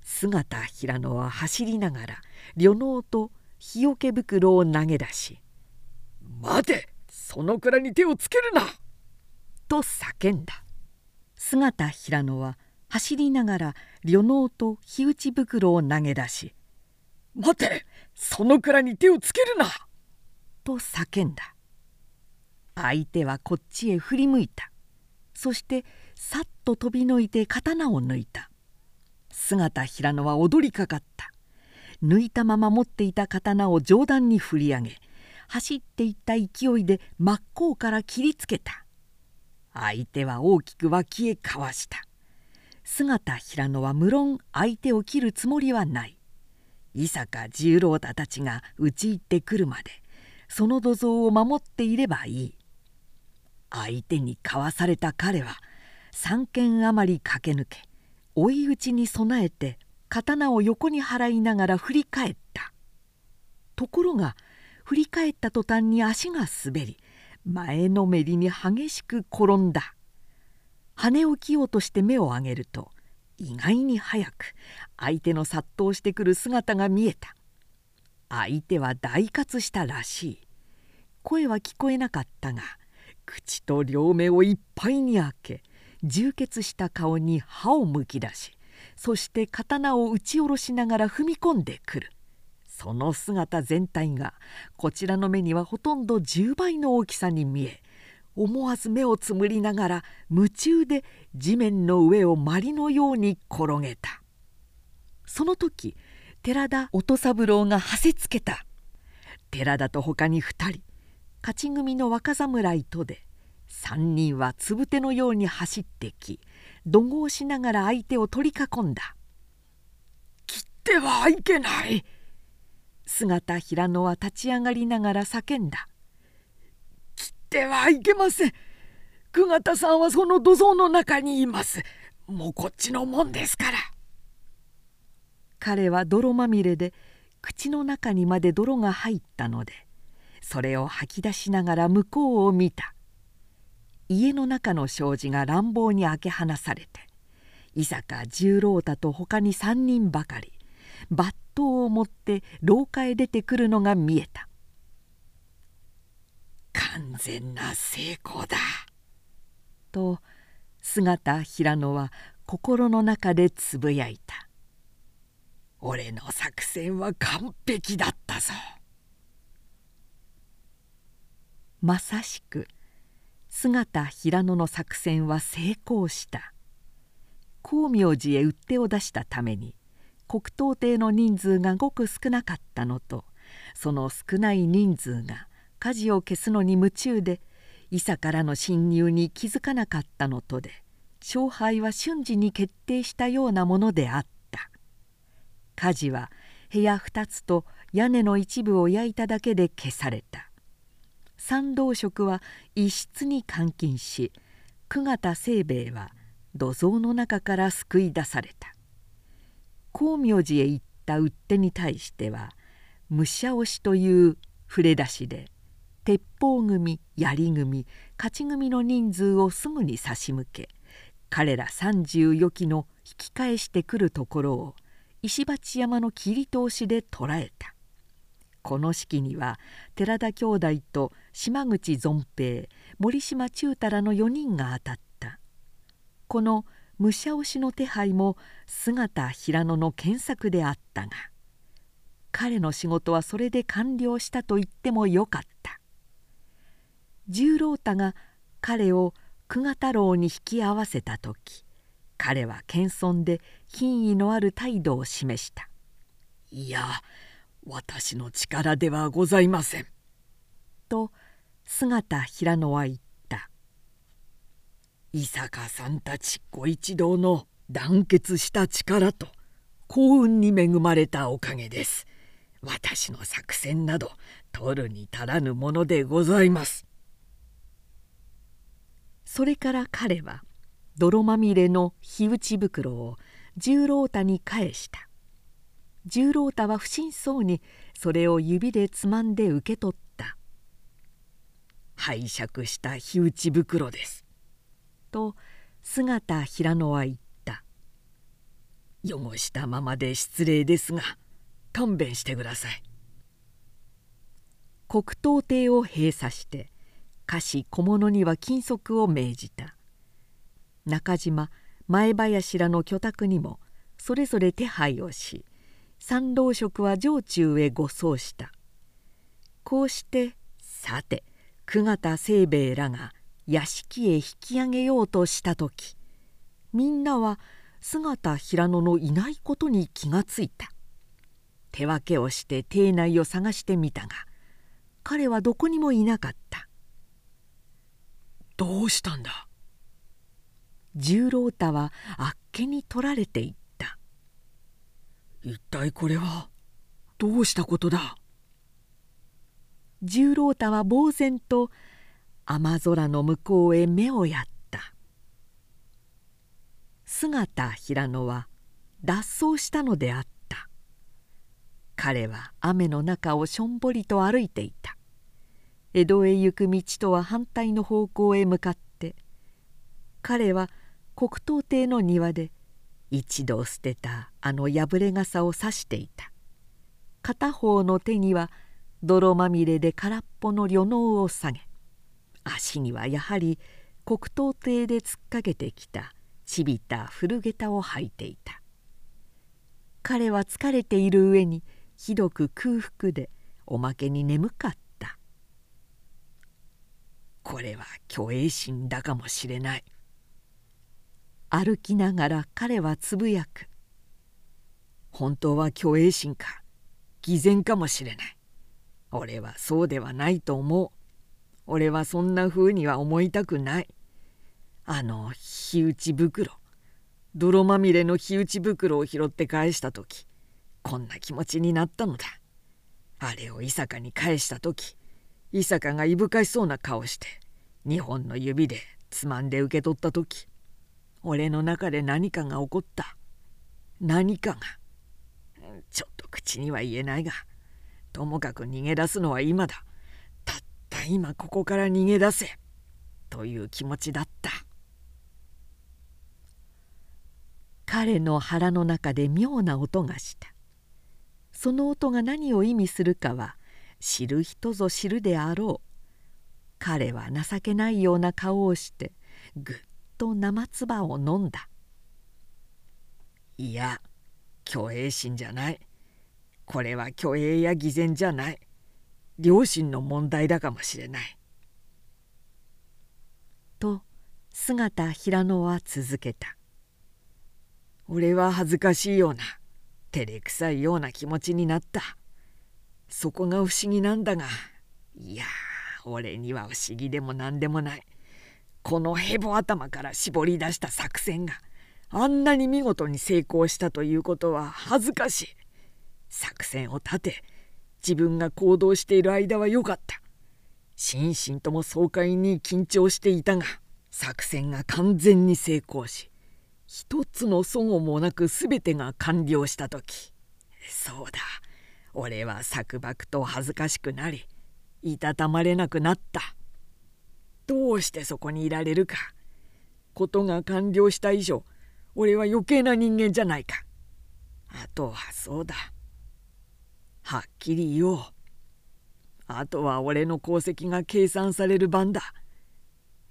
姿平野は走りながら旅能と日よけ袋を投げ出し「待て！その蔵に手をつけるな!」と叫んだ。姿平野は走りながら旅能と火打ち袋を投げ出し「待てその蔵に手をつけるな!」と叫んだ。相手はこっちへ振り向いた。そしてさっと飛びのいて刀を抜いた。姿平野は踊りかかった。抜いたまま持っていた刀を上段に振り上げ走っていった勢いで真っ向から切りつけた。相手は大きく脇へかわした。姿平野は無論相手を切るつもりはない。伊坂十郎太たちが討ち入ってくるまでその土蔵を守っていればいい。相手にかわされた彼は三軒余り駆け抜け追い打ちに備えて刀を横に払いながら振り返った。ところが振り返った途端に足が滑り前のめりに激しく転んだ。羽を着ようとして目を上げると意外に早く相手の殺到してくる姿が見えた。相手は大喝したらしい。声は聞こえなかったが口と両目をいっぱいに開け充血した顔に歯をむき出しそして刀を打ち下ろしながら踏み込んでくる。その姿全体がこちらの目にはほとんど10倍の大きさに見え思わず目をつむりながら夢中で地面の上をまりのように転げた。その時寺田音三郎がはせつけた。寺田と他に2人勝ち組の若侍とで3人はつぶてのように走ってき怒号しながら相手を取り囲んだ「切ってはいけない!」姿平野は立ち上がりながら叫んだ「切ってはいけません。久方さんはその土蔵の中にいます。もうこっちのもんですから」彼は泥まみれで口の中にまで泥が入ったのでそれを吐き出しながら向こうを見た。家の中の障子が乱暴に開け放されて伊坂十郎太と他に3人ばかり。抜刀を持って廊下へ出てくるのが見えた。完全な成功だ。と姿平野は心の中でつぶやいた。俺の作戦は完璧だったぞ。まさしく姿平野の作戦は成功した。光明寺へ売手を出したために。黒糖亭の人数がごく少なかったのとその少ない人数が火事を消すのに夢中で伊佐からの侵入に気づかなかったのとで勝敗は瞬時に決定したようなものであった。火事は部屋2つと屋根の一部を焼いただけで消された。参道職は一室に監禁し久方清兵衛は土蔵の中から救い出された。光明寺へ行った売っ手に対しては武者押しという触れ出しで鉄砲組槍組勝ち組の人数をすぐに差し向け彼ら34機の引き返してくるところを石鉢山の切り通しで捕らえた。この式には寺田兄弟と島口存平森島忠太らの4人が当たった。この武者押しの手配も姿平野の検索であったが彼の仕事はそれで完了したと言ってもよかった。十郎太が彼を久我太郎に引き合わせた時彼は謙遜で品位のある態度を示した「いや私の力ではございません」と姿平野は言った「伊坂さんたちご一同の団結した力と幸運に恵まれたおかげです」私の作戦など取るに足らぬものでございます。それから彼は泥まみれの火打ち袋を十郎太に返した。十郎太は不審そうにそれを指でつまんで受け取った「拝借した火打ち袋です」と姿平野は言った「汚したままで失礼ですが勘弁してください」黒糖亭を閉鎖して菓子小物には禁足を命じた。中島前林らの居宅にもそれぞれ手配をし参道職は城中へ護送した。こうしてさて久方清兵衛らが屋敷へ引き上げようとした時みんなは姿平野のいないことに気がついた。手分けをして邸内を探してみたが彼はどこにもいなかった。どうしたんだ？十郎太はあっけに取られていった。一体これはどうしたことだ？十郎太は呆然と雨空の向こうへ目をやった。姿平野は脱走したのであった。彼は雨の中をしょんぼりと歩いていた。江戸へ行く道とは反対の方向へ向かって彼は黒糖亭の庭で一度捨てたあの破れ傘を差していた。片方の手には泥まみれで空っぽの旅能を下げ足にはやはり黒糖亭で突っかけてきたちびた古下駄を履いていた。彼は疲れている上にひどく空腹でおまけに眠かった。これは虚栄心だかもしれない。歩きながら彼はつぶやく。本当は虚栄心か偽善かもしれない。俺はそうではないと思う。俺はそんな風には思いたくない。あの火打ち袋。泥まみれの火打ち袋を拾って返した時。こんな気持ちになったのだ。あれを伊坂に返した時。伊坂がいぶかしそうな顔して。2本の指でつまんで受け取った時。俺の中で何かが起こった。何かが。ちょっと口には言えないが。ともかく逃げ出すのは今だ。今ここから逃げ出せ。という気持ちだった。彼の腹の中で妙な音がした。その音が何を意味するかは知る人ぞ知るであろう。彼は情けないような顔をしてぐっと生唾を飲んだ。いや虚栄心じゃない。これは虚栄や偽善じゃない。良心の問題だかもしれない。と姿平野は続けた。俺は恥ずかしいような照れくさいような気持ちになった。そこが不思議なんだがいや俺には不思議でも何でもない。このヘボ頭から絞り出した作戦があんなに見事に成功したということは恥ずかしい。作戦を立て自分が行動している間は良かった。心身とも爽快に緊張していたが作戦が完全に成功し一つの齟齬もなく全てが完了した時。そうだ。俺は錯漠と恥ずかしくなりいたたまれなくなった。どうしてそこにいられるか。ことが完了した以上俺は余計な人間じゃないか。あとはそうだ。はっきり言おう。あとは俺の功績が計算される番だ。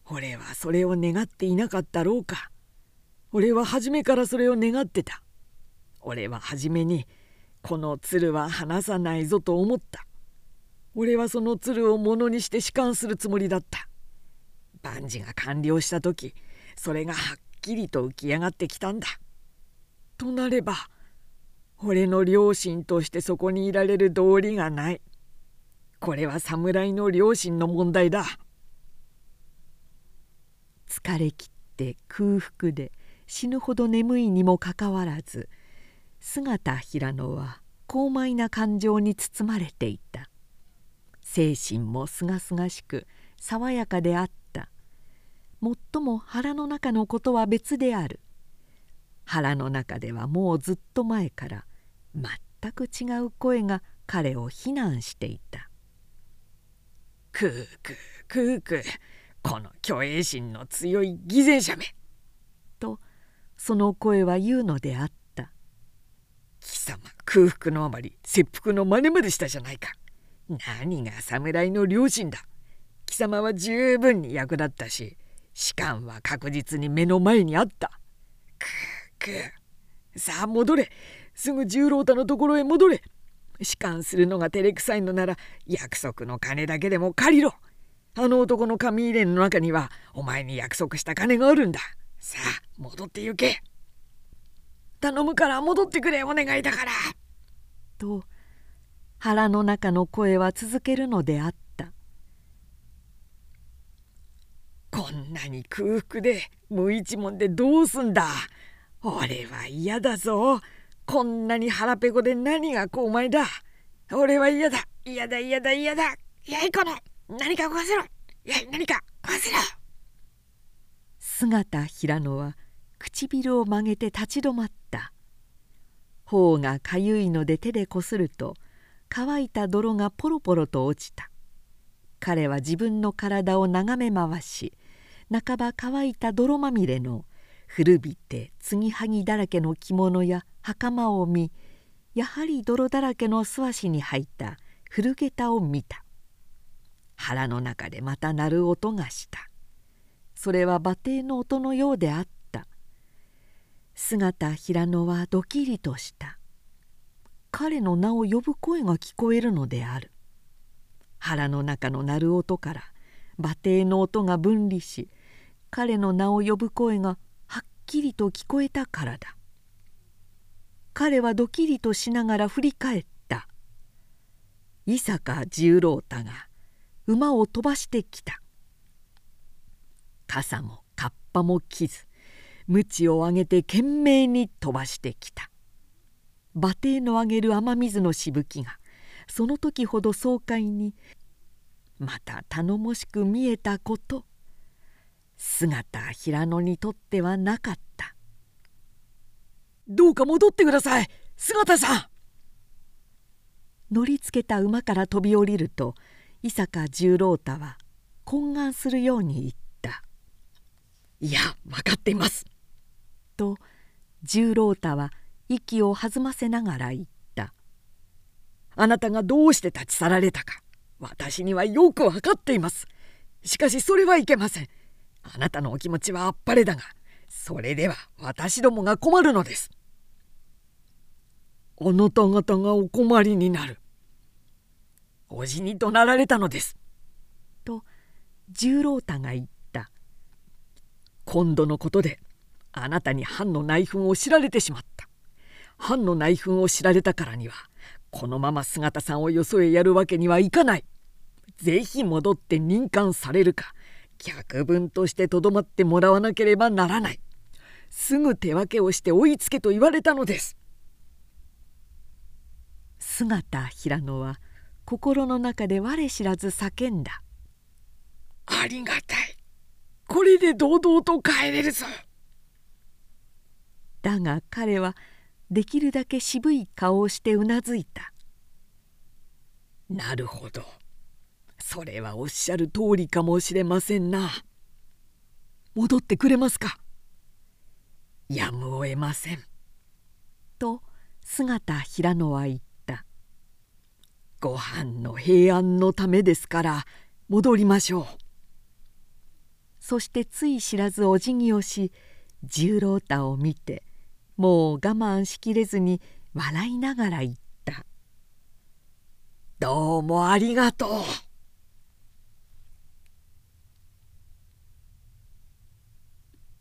俺はそれを願っていなかったろうか。俺は初めからそれを願ってた。俺は初めにこの鶴は離さないぞと思った。俺はその鶴をものにして仕官するつもりだった。万事が完了した時それがはっきりと浮き上がってきたんだ。となれば俺の両親としてそこにいられる道理がない。これは侍の両親の問題だ。疲れ切って空腹で死ぬほど眠いにもかかわらず姿平野は高邁な感情に包まれていた。精神もすがすがしく爽やかであった。もっとも腹の中のことは別である。腹の中ではもうずっと前から全く違う声が彼を非難していた「クークークークーこの虚栄心の強い偽善者め!」とその声は言うのであった。貴様空腹のあまり切腹の真似までしたじゃないか。何が侍の両親だ。貴様は十分に役立ったし士官は確実に目の前にあった。くーくーさあ戻れ。すぐ十郎太のところへ戻れ。士官するのが照れくさいのなら約束の金だけでも借りろ。あの男の紙入れの中にはお前に約束した金があるんだ。さあ戻って行け。頼むから戻ってくれお願いだから」と腹の中の声は続けるのであった「こんなに空腹で無一文でどうすんだ。俺は嫌だぞ。こんなに腹ペコで何がこうまいだ。俺は嫌だ。嫌だ嫌だ嫌だ。やいこの何か食わせろ。やい何か食わせろ。姿平野は唇を曲げて立ち止まった。頬がかゆいので手でこすると乾いた泥がポロポロと落ちた。彼は自分の体を眺め回し半ば乾いた泥まみれの古びて継ぎはぎだらけの着物や袴を見やはり泥だらけの素足に履いた古下駄を見た。腹の中でまた鳴る音がした。それは馬蹄の音のようであった。姿平野はドキリとした。彼の名を呼ぶ声が聞こえるのである。腹の中の鳴る音から馬蹄の音が分離し彼の名を呼ぶ声がきりと聞こえたからだ。彼はドキリとしながら振り返った。伊坂十郎太が馬を飛ばしてきた。傘もカッパも着ず鞭を上げて懸命に飛ばしてきた。馬蹄の上げる雨水のしぶきがその時ほど爽快にまた頼もしく見えたこと。姿平野にとってはなかった「どうか戻ってください姿さん!」乗りつけた馬から飛び降りると伊坂十郎太は懇願するように言った「いや分かっています」と十郎太は息を弾ませながら言った「あなたがどうして立ち去られたか私にはよく分かっています。しかしそれはいけません。あなたのお気持ちはあっぱれだがそれでは私どもが困るのです。あなた方がお困りになる。おじに怒鳴られたのです。と十郎太が言った。今度のことであなたに藩の内紛を知られてしまった。藩の内紛を知られたからにはこのまま姿さんをよそへやるわけにはいかない。ぜひ戻って任官されるか。客分としてとどまってもらわなければならない。すぐ手分けをして追いつけと言われたのです。姿平野は心の中で我知らず叫んだ「ありがたい。これで堂々と帰れるぞ」だが彼はできるだけ渋い顔をしてうなずいた「なるほどそれはおっしゃる通りかもしれませんな。戻ってくれますか？やむを得ません」と姿平野は言った「ご飯の平安のためですから戻りましょう」そしてつい知らずお辞儀をし十郎太を見てもう我慢しきれずに笑いながら言った「どうもありがとう」。